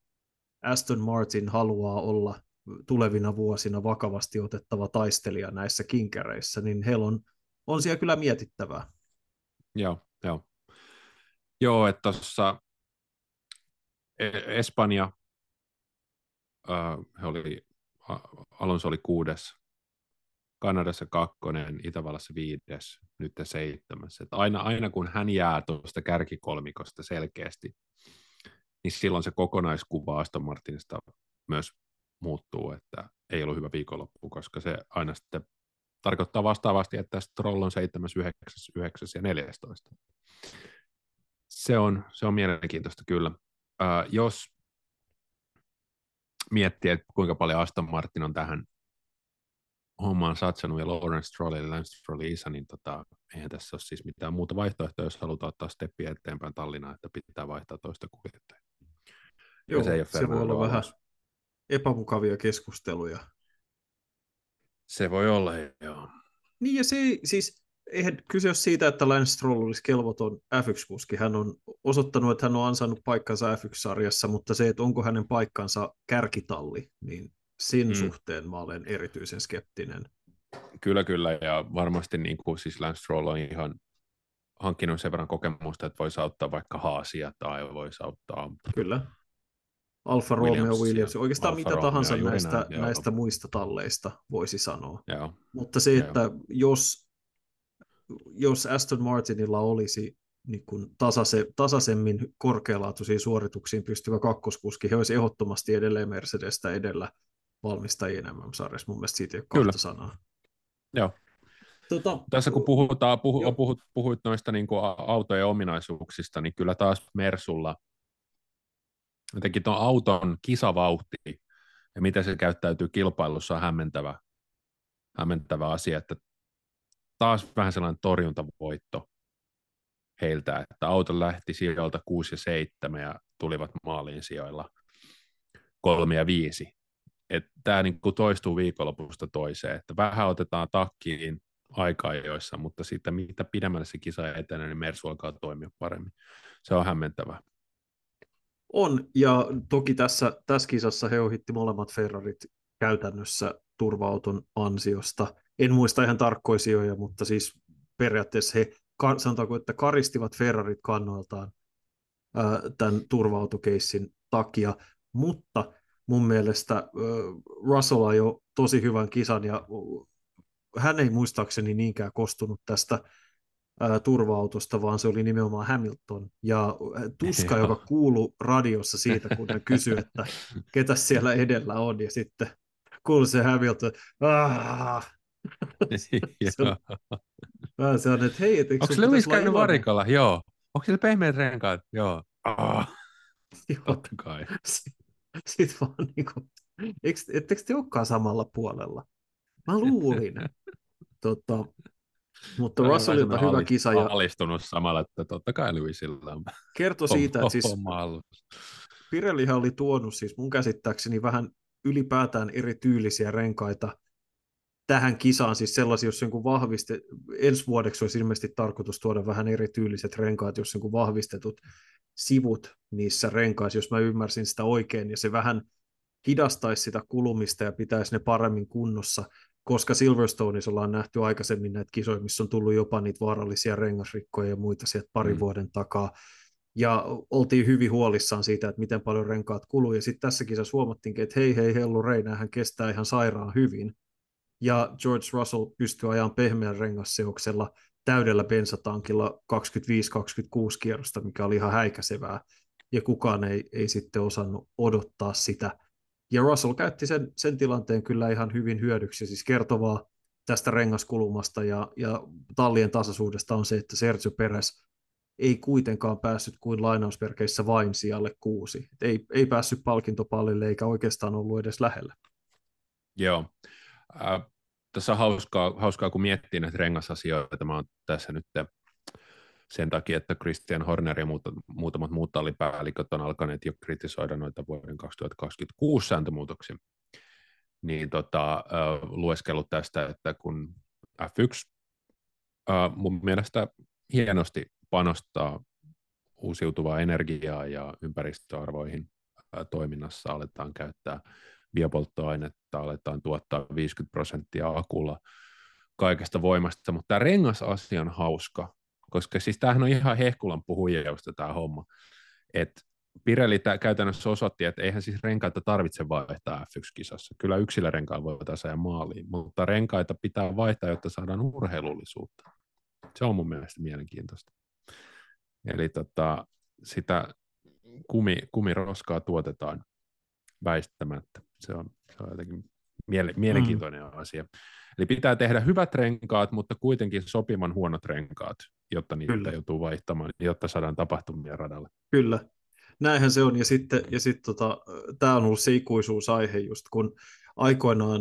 Aston Martin haluaa olla tulevina vuosina vakavasti otettava taistelija näissä kinkereissä, niin heillä on, on siellä kyllä mietittävää. Joo, joo. Joo, että tuossa Espanja, äh, he oli, Alonso oli kuudes, Kanadassa kakkonen, Itävallassa viides, nyt seitsemäs. Että aina, aina kun hän jää tuosta kärkikolmikosta selkeästi, niin silloin se kokonaiskuva Aston Martinista myös muuttuu, että ei ollut hyvä viikonloppu, koska se aina sitten tarkoittaa vastaavasti, että Stroll on 7, 9, 9 ja 14. Se on, se on mielenkiintoista kyllä äh, jos miettii, että kuinka paljon Aston Martin on tähän hommaan satsannut ja Lawrence Stroll ja Lance Strollin isä, niin tota, eihän tässä ole siis mitään muuta vaihtoehtoa, jos halutaan ottaa steppiä eteenpäin Tallinnaan, että pitää vaihtaa toista kuljettajaa. Joo, se, ei se voi olla vähän epämukavia keskusteluja. Se voi olla, joo. Niin ja se siis, eihän kyse ole siitä, että Lance Stroll olisi kelvoton F1-kuski. Hän on osoittanut, että hän on ansainnut paikkansa F1-sarjassa, mutta se, että onko hänen paikkansa kärkitalli, niin sen mm. suhteen mä olen erityisen skeptinen. Kyllä, kyllä, ja varmasti niin kuin, siis Lance Stroll on ihan hankkinut sen verran kokemusta, että voisi auttaa vaikka Haasia tai voisi auttaa... Kyllä. Alfa Romeo Williams, oikeastaan Alfa mitä Romeo, tahansa näistä, näin, näistä muista talleista voisi sanoa. Joo. Mutta se, että joo. jos jos Aston Martinilla olisi niin kuin tasase, tasaisemmin korkealaatuisiin suorituksiin pystyvä kakkoskuski, he olisi ehdottomasti edelleen Mercedestä edellä valmistajien MM-sarjassa. Mun mielestä siitä ei ole Kyllä. kahta sanaa. Joo. Tota, Tässä kun puhutaan, puhu, puhut, puhuit noista niin kuin autojen ominaisuuksista, niin kyllä taas Mersulla jotenkin tuon auton kisavauhti ja miten se käyttäytyy kilpailussa on hämmentävä, hämmentävä asia, että taas vähän sellainen torjuntavoitto heiltä, että auto lähti sijoilta 6 ja 7 ja tulivat maaliin sijoilla 3 ja 5. Tämä niin toistuu viikonlopusta toiseen, että vähän otetaan takkiin aikaa joissa, mutta sitten mitä pidemmälle se kisa etenee, niin Mersu alkaa toimia paremmin. Se on hämmentävää. On, ja toki tässä, tässä kisassa he ohitti molemmat Ferrarit käytännössä turva-auton ansiosta. En muista ihan tarkkoja sijoja, mutta siis periaatteessa he, sanotaanko, että karistivat Ferrarit kannoiltaan tämän turva-autokeissin takia, mutta mun mielestä Russell jo tosi hyvän kisan ja hän ei muistaakseni niinkään kostunut tästä turva-autosta, vaan se oli nimenomaan Hamilton. Ja tuska, joka kuuluu radiossa siitä, kun hän kysyi, että ketä siellä edellä on, ja sitten kuului se Hamilton, ah, [laughs] se, on, se on, että hei, et, Onko Lewis käynyt varikolla? Joo. Onko sillä pehmeät renkaat? Joo. Ah. Totta kai. Sitten vaan niin kuin, ettekö te olekaan samalla puolella? Mä luulin. [laughs] tota, mutta Russellilta hyvä alist, kisa. Ja... Alistunut samalla, että totta kai Lewisillä on. Kertoi siitä, että siis Pirellihan oli tuonut siis mun käsittääkseni vähän ylipäätään eri tyylisiä renkaita tähän kisaan. Siis sellaisia, jos jonkun vahviste, ensi vuodeksi olisi ilmeisesti tarkoitus tuoda vähän erityyliset renkaat, jos jonkun vahvistetut sivut niissä renkaissa, jos mä ymmärsin sitä oikein, ja se vähän hidastaisi sitä kulumista ja pitäisi ne paremmin kunnossa, koska Silverstoneissa ollaan nähty aikaisemmin näitä kisoja, missä on tullut jopa niitä vaarallisia rengasrikkoja ja muita sieltä parin mm. vuoden takaa, ja oltiin hyvin huolissaan siitä, että miten paljon renkaat kuluu, ja sitten tässä kisassa huomattiinkin, että hei hei, Hellu Reina, hän kestää ihan sairaan hyvin, ja George Russell pystyy ajamaan pehmeän rengasseoksella täydellä bensatankilla 25-26 kierrosta, mikä oli ihan häikäisevää, ja kukaan ei, ei sitten osannut odottaa sitä. Ja Russell käytti sen, sen tilanteen kyllä ihan hyvin hyödyksi, siis kertovaa tästä rengaskulumasta ja, ja tallien tasaisuudesta on se, että Sergio Perez ei kuitenkaan päässyt kuin lainausperkeissä vain sijalle kuusi. Et ei, ei päässyt palkintopallille eikä oikeastaan ollut edes lähellä. Joo. Äh, tässä on hauskaa, hauskaa, kun miettii näitä rengasasioita. Mä oon tässä nyt sen takia, että Christian Horner ja muut, muutamat muut tallipäälliköt on alkaneet jo kritisoida noita vuoden 2026 sääntömuutoksia. Niin tota, äh, lueskellut tästä, että kun F1 äh, mun mielestä hienosti panostaa uusiutuvaa energiaa ja ympäristöarvoihin toiminnassa aletaan käyttää biopolttoainetta, aletaan tuottaa 50 prosenttia akulla kaikesta voimasta, mutta tämä rengasasia on hauska, koska siis tämähän on ihan hehkulan puhujeusta tämä homma, että Pirelli tämä käytännössä osoitti, että eihän siis renkaita tarvitse vaihtaa F1-kisassa. Kyllä yksillä renkailla voitaisiin ajaa maaliin, mutta renkaita pitää vaihtaa, jotta saadaan urheilullisuutta. Se on mun mielestä mielenkiintoista. Eli tota, sitä kumi, kumiroskaa tuotetaan väistämättä. Se on, se on jotenkin miele, mielenkiintoinen mm. asia. Eli pitää tehdä hyvät renkaat, mutta kuitenkin sopivan huonot renkaat, jotta niitä Kyllä. joutuu vaihtamaan, jotta saadaan tapahtumia radalle. Kyllä, näinhän se on. Ja sitten, ja sitten tota, tämä on ollut se ikuisuusaihe just, kun aikoinaan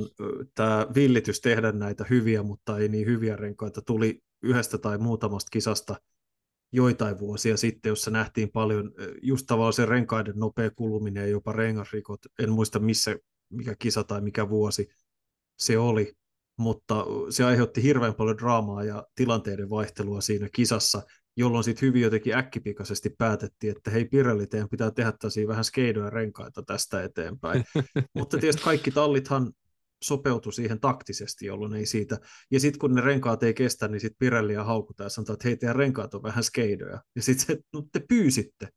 tämä villitys tehdä näitä hyviä, mutta ei niin hyviä renkaita tuli yhdestä tai muutamasta kisasta – joitain vuosia sitten, jossa nähtiin paljon just tavallaan se renkaiden nopea kuluminen ja jopa rengasrikot. En muista missä, mikä kisa tai mikä vuosi se oli, mutta se aiheutti hirveän paljon draamaa ja tilanteiden vaihtelua siinä kisassa, jolloin sitten hyvin jotenkin äkkipikaisesti päätettiin, että hei Pirelli, teidän pitää tehdä vähän skeidoja renkaita tästä eteenpäin. [laughs] mutta tietysti kaikki tallithan sopeutui siihen taktisesti, jolloin ei siitä. Ja sitten kun ne renkaat ei kestä, niin sitten Pirelliä haukutaan ja sanotaan, että hei, teidän renkaat on vähän skeidoja. Ja sitten se, no te pyysitte.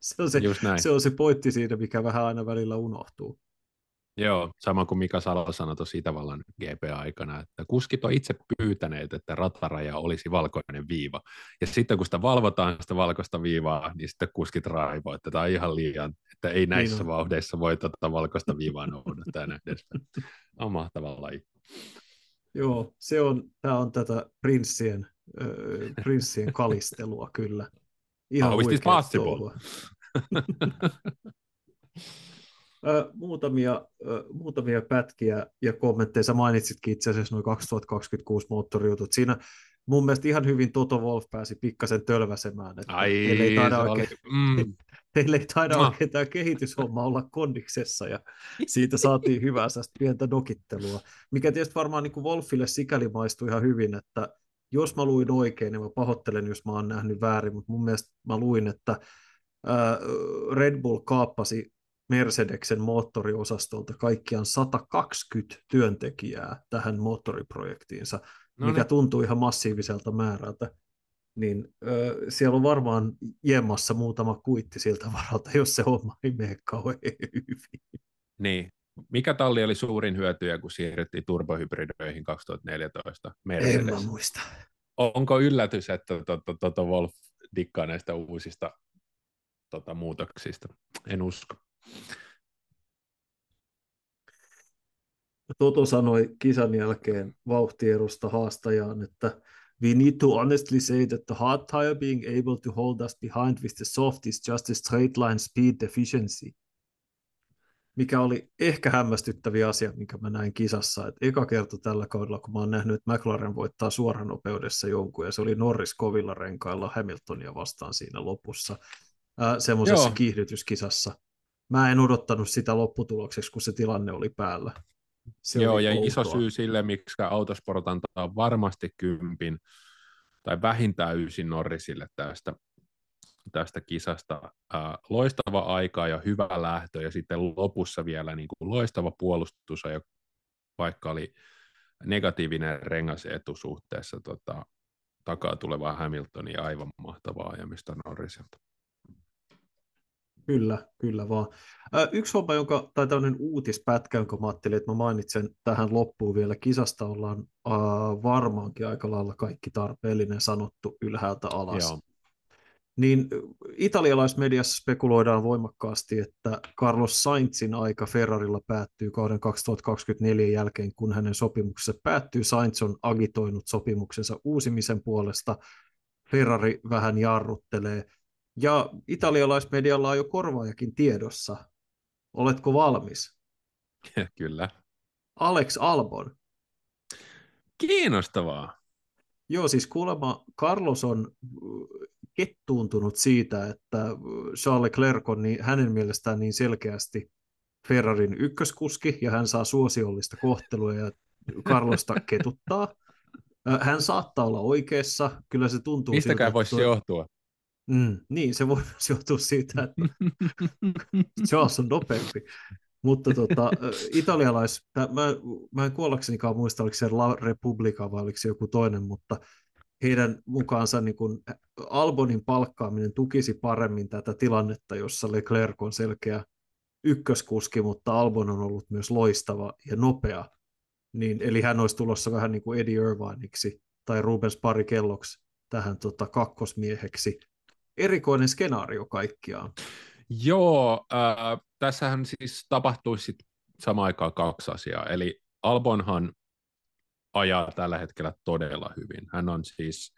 Se on se, se on se pointti siinä, mikä vähän aina välillä unohtuu. Joo, sama kuin Mika Salo sanoi tuossa Itävallan GP-aikana, että kuskit on itse pyytäneet, että rataraja olisi valkoinen viiva. Ja sitten kun sitä valvotaan sitä valkoista viivaa, niin sitten kuskit raivoo, että tämä on ihan liian, että ei näissä niin vauhdeissa voi tätä valkoista [laughs] viivaa noudattaa nähdä. On mahtava laji. Joo, se on, tämä on tätä prinssien, äh, prinssien kalistelua kyllä. Ihan How is this possible? Muutamia, muutamia pätkiä ja kommentteja. Sä mainitsitkin itse asiassa noin 2026 moottorijutut. Siinä mun mielestä ihan hyvin Toto Wolf pääsi pikkasen tölväsemään. Että Ai, ei taida oikein, oli, mm. [laughs] heillä ei taida no. oikein tämä kehityshomma olla kondiksessa ja siitä saatiin [laughs] hyvää pientä nokittelua, mikä tietysti varmaan niin kuin Wolfille sikäli maistui ihan hyvin, että jos mä luin oikein, niin mä pahoittelen, jos mä oon nähnyt väärin, mutta mun mielestä mä luin, että Red Bull kaappasi Mercedeksen moottoriosastolta kaikkiaan 120 työntekijää tähän moottoriprojektiinsa, no mikä niin. tuntuu ihan massiiviselta määrältä. Niin ö, siellä on varmaan jemmassa muutama kuitti siltä varalta, jos se homma ei mene kauhean hyvin. Niin. Mikä talli oli suurin hyötyjä, kun siirryttiin turbohybridöihin 2014? Mercedes. En mä muista. Onko yllätys, että Toto to, to Wolf dikkaa näistä uusista tota, muutoksista? En usko. Toto sanoi kisan jälkeen vauhtierosta haastajaan, että We need to honestly say that the hard tire being able to hold us behind with the soft is just a straight line speed deficiency. Mikä oli ehkä hämmästyttäviä asia, minkä mä näin kisassa. Et eka kerta tällä kaudella, kun mä oon nähnyt, että McLaren voittaa suoranopeudessa jonkun, ja se oli Norris kovilla renkailla Hamiltonia vastaan siinä lopussa, äh, semmoisessa kiihdytyskisassa mä en odottanut sitä lopputulokseksi, kun se tilanne oli päällä. Se Joo, oli ja outoa. iso syy sille, miksi Autosport antaa varmasti kympin tai vähintään ysin Norrisille tästä, tästä kisasta. Loistava aika ja hyvä lähtö, ja sitten lopussa vielä niin kuin loistava puolustus, vaikka oli negatiivinen rengasetu suhteessa tota, takaa tulevaa Hamiltonia, aivan mahtavaa ajamista Norrisilta. Kyllä, kyllä vaan. Ää, yksi homma, jonka, tai tämmöinen uutispätkä, jonka mä ajattelin, että mä mainitsen tähän loppuun vielä. Kisasta ollaan ää, varmaankin aika lailla kaikki tarpeellinen sanottu ylhäältä alas. Joo. Niin italialaismediassa spekuloidaan voimakkaasti, että Carlos Sainzin aika Ferrarilla päättyy kauden 2024 jälkeen, kun hänen sopimuksensa päättyy. Sainz on agitoinut sopimuksensa uusimisen puolesta. Ferrari vähän jarruttelee. Ja italialaismedialla on jo korvaajakin tiedossa. Oletko valmis? Kyllä. Alex Albon. Kiinnostavaa. Joo, siis kuulemma Carlos on kettuuntunut siitä, että Charles Leclerc on niin, hänen mielestään niin selkeästi Ferrarin ykköskuski ja hän saa suosiollista kohtelua ja Carlosta [laughs] ketuttaa. Hän saattaa olla oikeassa, kyllä se tuntuu Mistäkään siltä, voisi tuo... johtua. Mm, niin, se voi [laughs] myös johtua siitä, että [laughs] Charles on nopeampi. Mutta tota, italialais, mä, mä en kuollaksenikaan muista, oliko se La Repubblica vai oliko se joku toinen, mutta heidän mukaansa niin kun Albonin palkkaaminen tukisi paremmin tätä tilannetta, jossa Leclerc on selkeä ykköskuski, mutta Albon on ollut myös loistava ja nopea. Niin, eli hän olisi tulossa vähän niin kuin Eddie Irvineiksi tai Rubens Parikelloksi tähän tota, kakkosmieheksi. Erikoinen skenaario kaikkiaan. Joo, äh, tässähän siis tapahtuisi samaan aikaan kaksi asiaa. Eli Albonhan ajaa tällä hetkellä todella hyvin. Hän on siis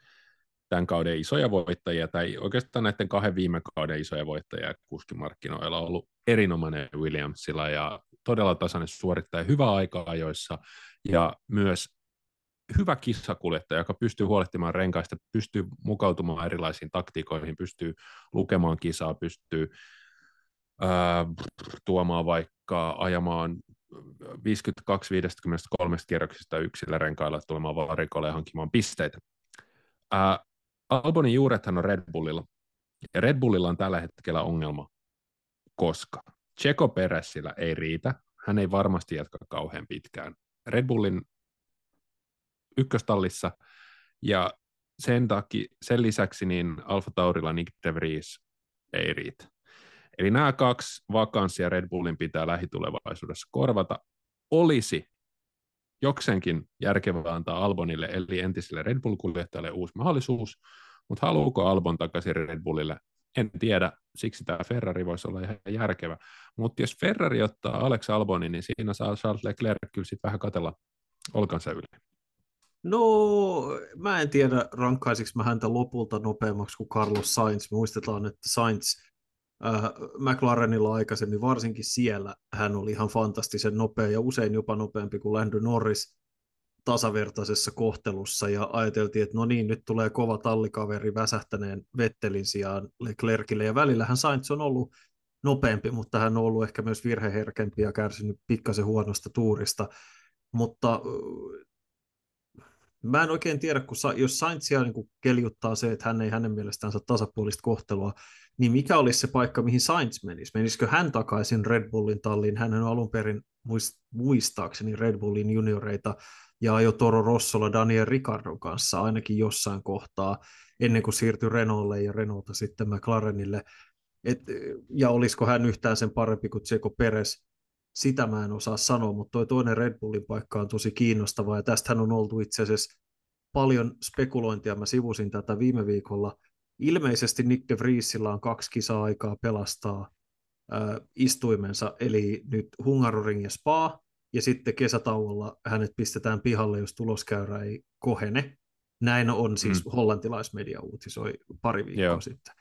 tämän kauden isoja voittajia, tai oikeastaan näiden kahden viime kauden isoja voittajia kuskimarkkinoilla on ollut erinomainen Williamsilla ja todella tasainen suorittaja, hyvä aika ajoissa ja myös hyvä kissakuljettaja, joka pystyy huolehtimaan renkaista, pystyy mukautumaan erilaisiin taktiikoihin, pystyy lukemaan kisaa, pystyy ää, tuomaan vaikka ajamaan 52-53 kierroksista yksillä renkailla tulemaan varikolle ja hankkimaan pisteitä. Ää, Albonin juurethan on Red Bullilla. Ja Red Bullilla on tällä hetkellä ongelma, koska Checo Peressillä ei riitä. Hän ei varmasti jatka kauhean pitkään. Red Bullin ykköstallissa ja sen, takia, sen lisäksi niin Alfa Taurilla Nick De Vries ei riitä. Eli nämä kaksi vakanssia Red Bullin pitää lähitulevaisuudessa korvata. Olisi jokseenkin järkevää antaa Albonille, eli entiselle Red Bull-kuljettajalle uusi mahdollisuus, mutta haluuko Albon takaisin Red Bullille? En tiedä, siksi tämä Ferrari voisi olla ihan järkevä. Mutta jos Ferrari ottaa Alex Albonin, niin siinä saa Charles Leclerc kyllä sitten vähän katella olkansa yli. No, mä en tiedä, rankkaisiko mä häntä lopulta nopeammaksi kuin Carlos Sainz. Muistetaan, että Sainz äh, McLarenilla aikaisemmin, varsinkin siellä, hän oli ihan fantastisen nopea ja usein jopa nopeampi kuin Lando Norris tasavertaisessa kohtelussa. Ja ajateltiin, että no niin, nyt tulee kova tallikaveri väsähtäneen Vettelin sijaan Leclercille. Ja välillähän Sainz on ollut nopeampi, mutta hän on ollut ehkä myös virheherkempi ja kärsinyt pikkasen huonosta tuurista, mutta mä en oikein tiedä, kun sa, jos Sainzia niin keljuttaa se, että hän ei hänen mielestään saa tasapuolista kohtelua, niin mikä olisi se paikka, mihin Sainz menisi? Menisikö hän takaisin Red Bullin talliin? Hän on alun perin muistaakseni Red Bullin junioreita ja ajo Toro Rossolla Daniel Ricardon kanssa ainakin jossain kohtaa, ennen kuin siirtyi Renaultille ja Renaulta sitten McLarenille. Et, ja olisiko hän yhtään sen parempi kuin Tseko Perez? Sitä mä en osaa sanoa, mutta tuo toinen Red Bullin paikka on tosi kiinnostava, ja tästähän on oltu itse asiassa paljon spekulointia. Mä sivusin tätä viime viikolla. Ilmeisesti Nick de Vriesillä on kaksi kisaa aikaa pelastaa äh, istuimensa, eli nyt Hungaroring ja Spa, ja sitten kesätauolla hänet pistetään pihalle, jos tuloskäyrä ei kohene. Näin on siis mm. hollantilaismedia uutisoi pari viikkoa Joo. sitten.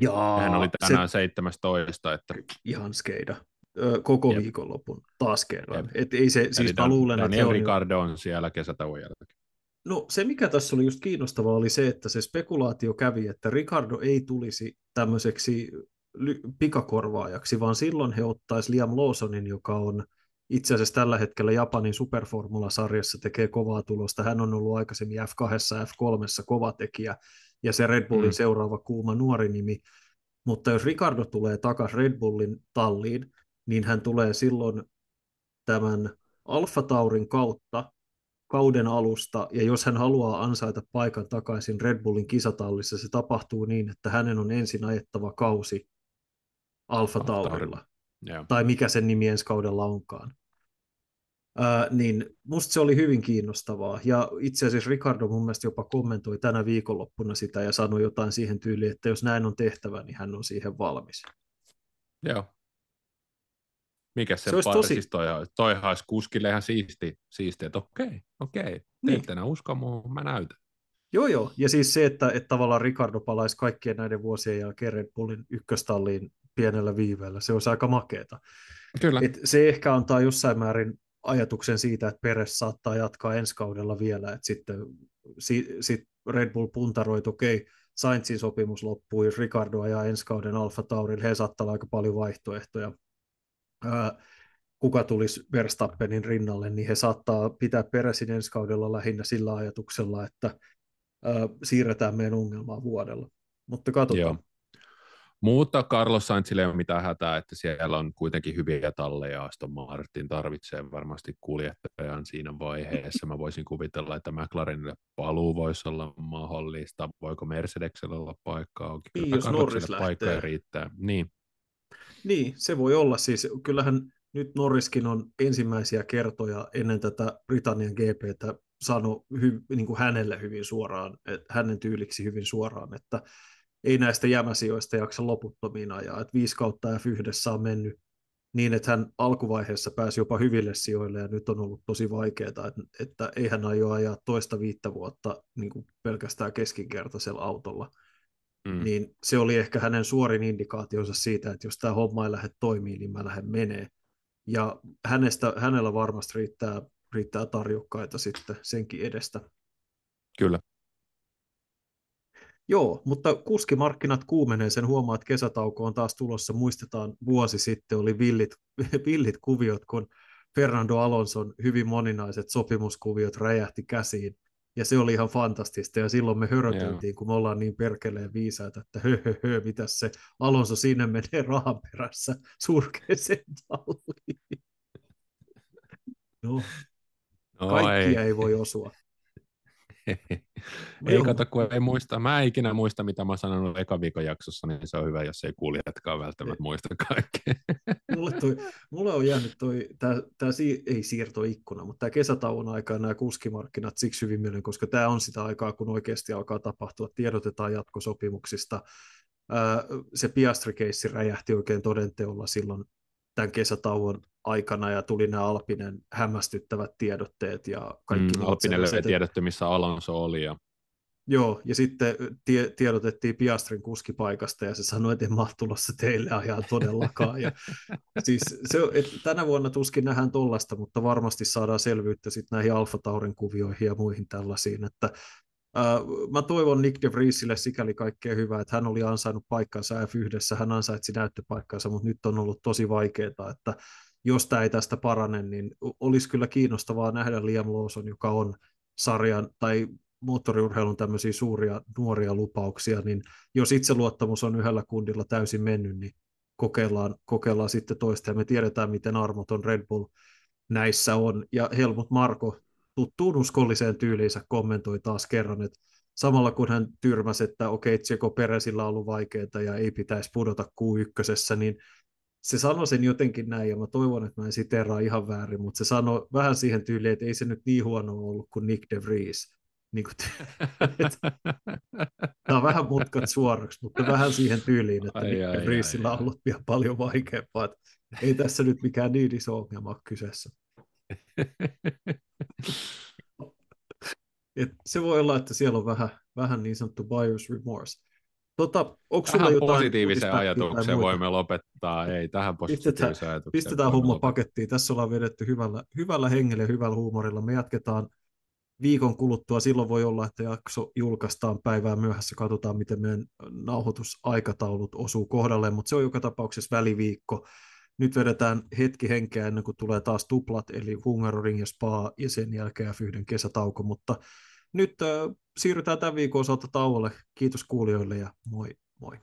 Ja hän oli tänään se, 17. Että... Ihan skeida. Koko Jep. viikonlopun taas kerran. Et ei se, siis mä luulen, että. Ricardo on siellä kesätauon jälkeen. No se, mikä tässä oli just kiinnostavaa, oli se, että se spekulaatio kävi, että Ricardo ei tulisi tämmöiseksi pikakorvaajaksi, vaan silloin he ottaisivat Liam Lawsonin, joka on itse asiassa tällä hetkellä Japanin Superformula-sarjassa tekee kovaa tulosta. Hän on ollut aikaisemmin F2 ja F3 kova tekijä ja se Red Bullin mm. seuraava kuuma nuori nimi. Mutta jos Ricardo tulee takaisin Red Bullin talliin, niin hän tulee silloin tämän Alfa Taurin kautta kauden alusta, ja jos hän haluaa ansaita paikan takaisin Red Bullin kisatallissa, se tapahtuu niin, että hänen on ensin ajettava kausi Alfa Taurilla, yeah. tai mikä sen nimi ensi kaudella onkaan. Ää, niin musta se oli hyvin kiinnostavaa, ja itse asiassa Ricardo mun mielestä jopa kommentoi tänä viikonloppuna sitä ja sanoi jotain siihen tyyliin, että jos näin on tehtävä, niin hän on siihen valmis. Joo, mikä se, se pari, tosi... siis toi, toi olisi kuskille ihan siisti, siisti että okei, okei, te niin. ette enää usko muuhun, mä näytän. Joo, joo, ja siis se, että, että tavallaan Ricardo palaisi kaikkien näiden vuosien jälkeen Red Bullin ykköstalliin pienellä viiveellä, se olisi aika makeeta. Kyllä. Et se ehkä antaa jossain määrin ajatuksen siitä, että Peres saattaa jatkaa ensi kaudella vielä, että sitten si, sit Red Bull puntaroi, että okei, Sainzin sopimus loppuu, jos Ricardo ajaa ensi kauden Alfa Taurilla, he saattaa olla aika paljon vaihtoehtoja kuka tulisi Verstappenin rinnalle, niin he saattaa pitää peräisin ensi kaudella lähinnä sillä ajatuksella, että siirretään meidän ongelmaa vuodella. Mutta katsotaan. Joo. Mutta Carlos Sainzille ei ole mitään hätää, että siellä on kuitenkin hyviä talleja. Aston Martin tarvitsee varmasti kuljettajan siinä vaiheessa. Mä voisin kuvitella, että McLarenille paluu voisi olla mahdollista. Voiko Mercedesellä olla paikkaa? Niin, jos Norris paikkoja riittää. Niin. Niin, se voi olla. Siis kyllähän nyt Norriskin on ensimmäisiä kertoja ennen tätä Britannian GPtä sanoi hy, niin kuin hänelle hyvin suoraan, että hänen tyyliksi hyvin suoraan, että ei näistä jämäsijoista jaksa loputtomiin ajaa. Että viisi kautta F1 on mennyt niin, että hän alkuvaiheessa pääsi jopa hyville sijoille ja nyt on ollut tosi vaikeaa, että, että ei hän aio ajaa toista viittä vuotta niin kuin pelkästään keskinkertaisella autolla mm. niin se oli ehkä hänen suorin indikaationsa siitä, että jos tämä homma ei lähde toimii, niin mä lähden menee. Ja hänestä, hänellä varmasti riittää, riittää tarjokkaita sitten senkin edestä. Kyllä. Joo, mutta kuskimarkkinat kuumenee, sen huomaa, että kesätauko on taas tulossa. Muistetaan, vuosi sitten oli villit, [laughs] villit kuviot, kun Fernando Alonson hyvin moninaiset sopimuskuviot räjähti käsiin ja se oli ihan fantastista, ja silloin me höröteltiin, kun me ollaan niin perkeleen viisaita, että hö, hö, hö mitäs se Alonso sinne menee rahan perässä surkeeseen talliin. No, no kaikkia ei. ei voi osua. [laughs] ei kato, kun ei muista. Mä en ikinä muista, mitä mä oon sanonut eka viikon jaksossa, niin se on hyvä, jos ei kuulijatkaan välttämättä muista kaikkea. [laughs] mulle, toi, mulle on jäänyt toi, tää, tää si, ei siirtoikkuna, mutta tämä kesätauon aikaa nämä kuskimarkkinat siksi hyvin mieleen, koska tämä on sitä aikaa, kun oikeasti alkaa tapahtua, tiedotetaan jatkosopimuksista. Ää, se Piastri-keissi räjähti oikein todenteolla silloin tämän kesätauon aikana ja tuli nämä Alpinen hämmästyttävät tiedotteet ja kaikki mm, Alpinelle tiedotte, missä Alonso oli. Ja... Joo, ja sitten tie, tiedotettiin Piastrin kuskipaikasta ja se sanoi, että en mahtulossa teille ajaa todellakaan. Ja, [laughs] siis se, et, tänä vuonna tuskin nähdään tollasta, mutta varmasti saadaan selvyyttä sitten näihin Alfa Taurin kuvioihin ja muihin tällaisiin, että Uh, mä toivon Nick de Vriesille sikäli kaikkea hyvää, että hän oli ansainnut paikkansa F1, hän ansaitsi näyttöpaikkansa, mutta nyt on ollut tosi vaikeaa, että jos tämä ei tästä parane, niin olisi kyllä kiinnostavaa nähdä Liam Lawson, joka on sarjan tai moottoriurheilun tämmöisiä suuria nuoria lupauksia, niin jos itseluottamus on yhdellä kundilla täysin mennyt, niin kokeillaan, kokeillaan sitten toista, ja me tiedetään, miten armoton Red Bull näissä on, ja Helmut Marko tuttuun uskolliseen tyyliinsä kommentoi taas kerran, että samalla kun hän tyrmäsi, että okei, okay, Tseko Peresillä on ollut vaikeaa ja ei pitäisi pudota Q1, niin se sanoi sen jotenkin näin, ja mä toivon, että mä en siteraa ihan väärin, mutta se sanoi vähän siihen tyyliin, että ei se nyt niin huono ollut kuin Nick de Vries. Niin kuin, [laughs] Tämä on vähän mutkat suoraksi, mutta vähän siihen tyyliin, että ai, Nick ai, de Vriesillä on ollut vielä paljon vaikeampaa. Että ei tässä nyt mikään niin iso ongelma ole kyseessä. Et se voi olla, että siellä on vähän, vähän niin sanottu buyer's remorse. Tota, onko tähän jotain positiiviseen ajatukseen voimme lopettaa. Ei, tähän positiiviseen pistetään, ajatukseen. Pistetään homma lopettaa. pakettiin. Tässä ollaan vedetty hyvällä, hyvällä hengellä ja hyvällä huumorilla. Me jatketaan viikon kuluttua. Silloin voi olla, että jakso julkaistaan päivää myöhässä. Katsotaan, miten meidän nauhoitusaikataulut osuu kohdalle, mutta se on joka tapauksessa väliviikko. Nyt vedetään hetki henkeä ennen kuin tulee taas tuplat, eli Hungaroring ja Spa, ja sen jälkeen F1 kesätauko, mutta nyt äh, siirrytään tämän viikon osalta tauolle. Kiitos kuulijoille ja moi moi.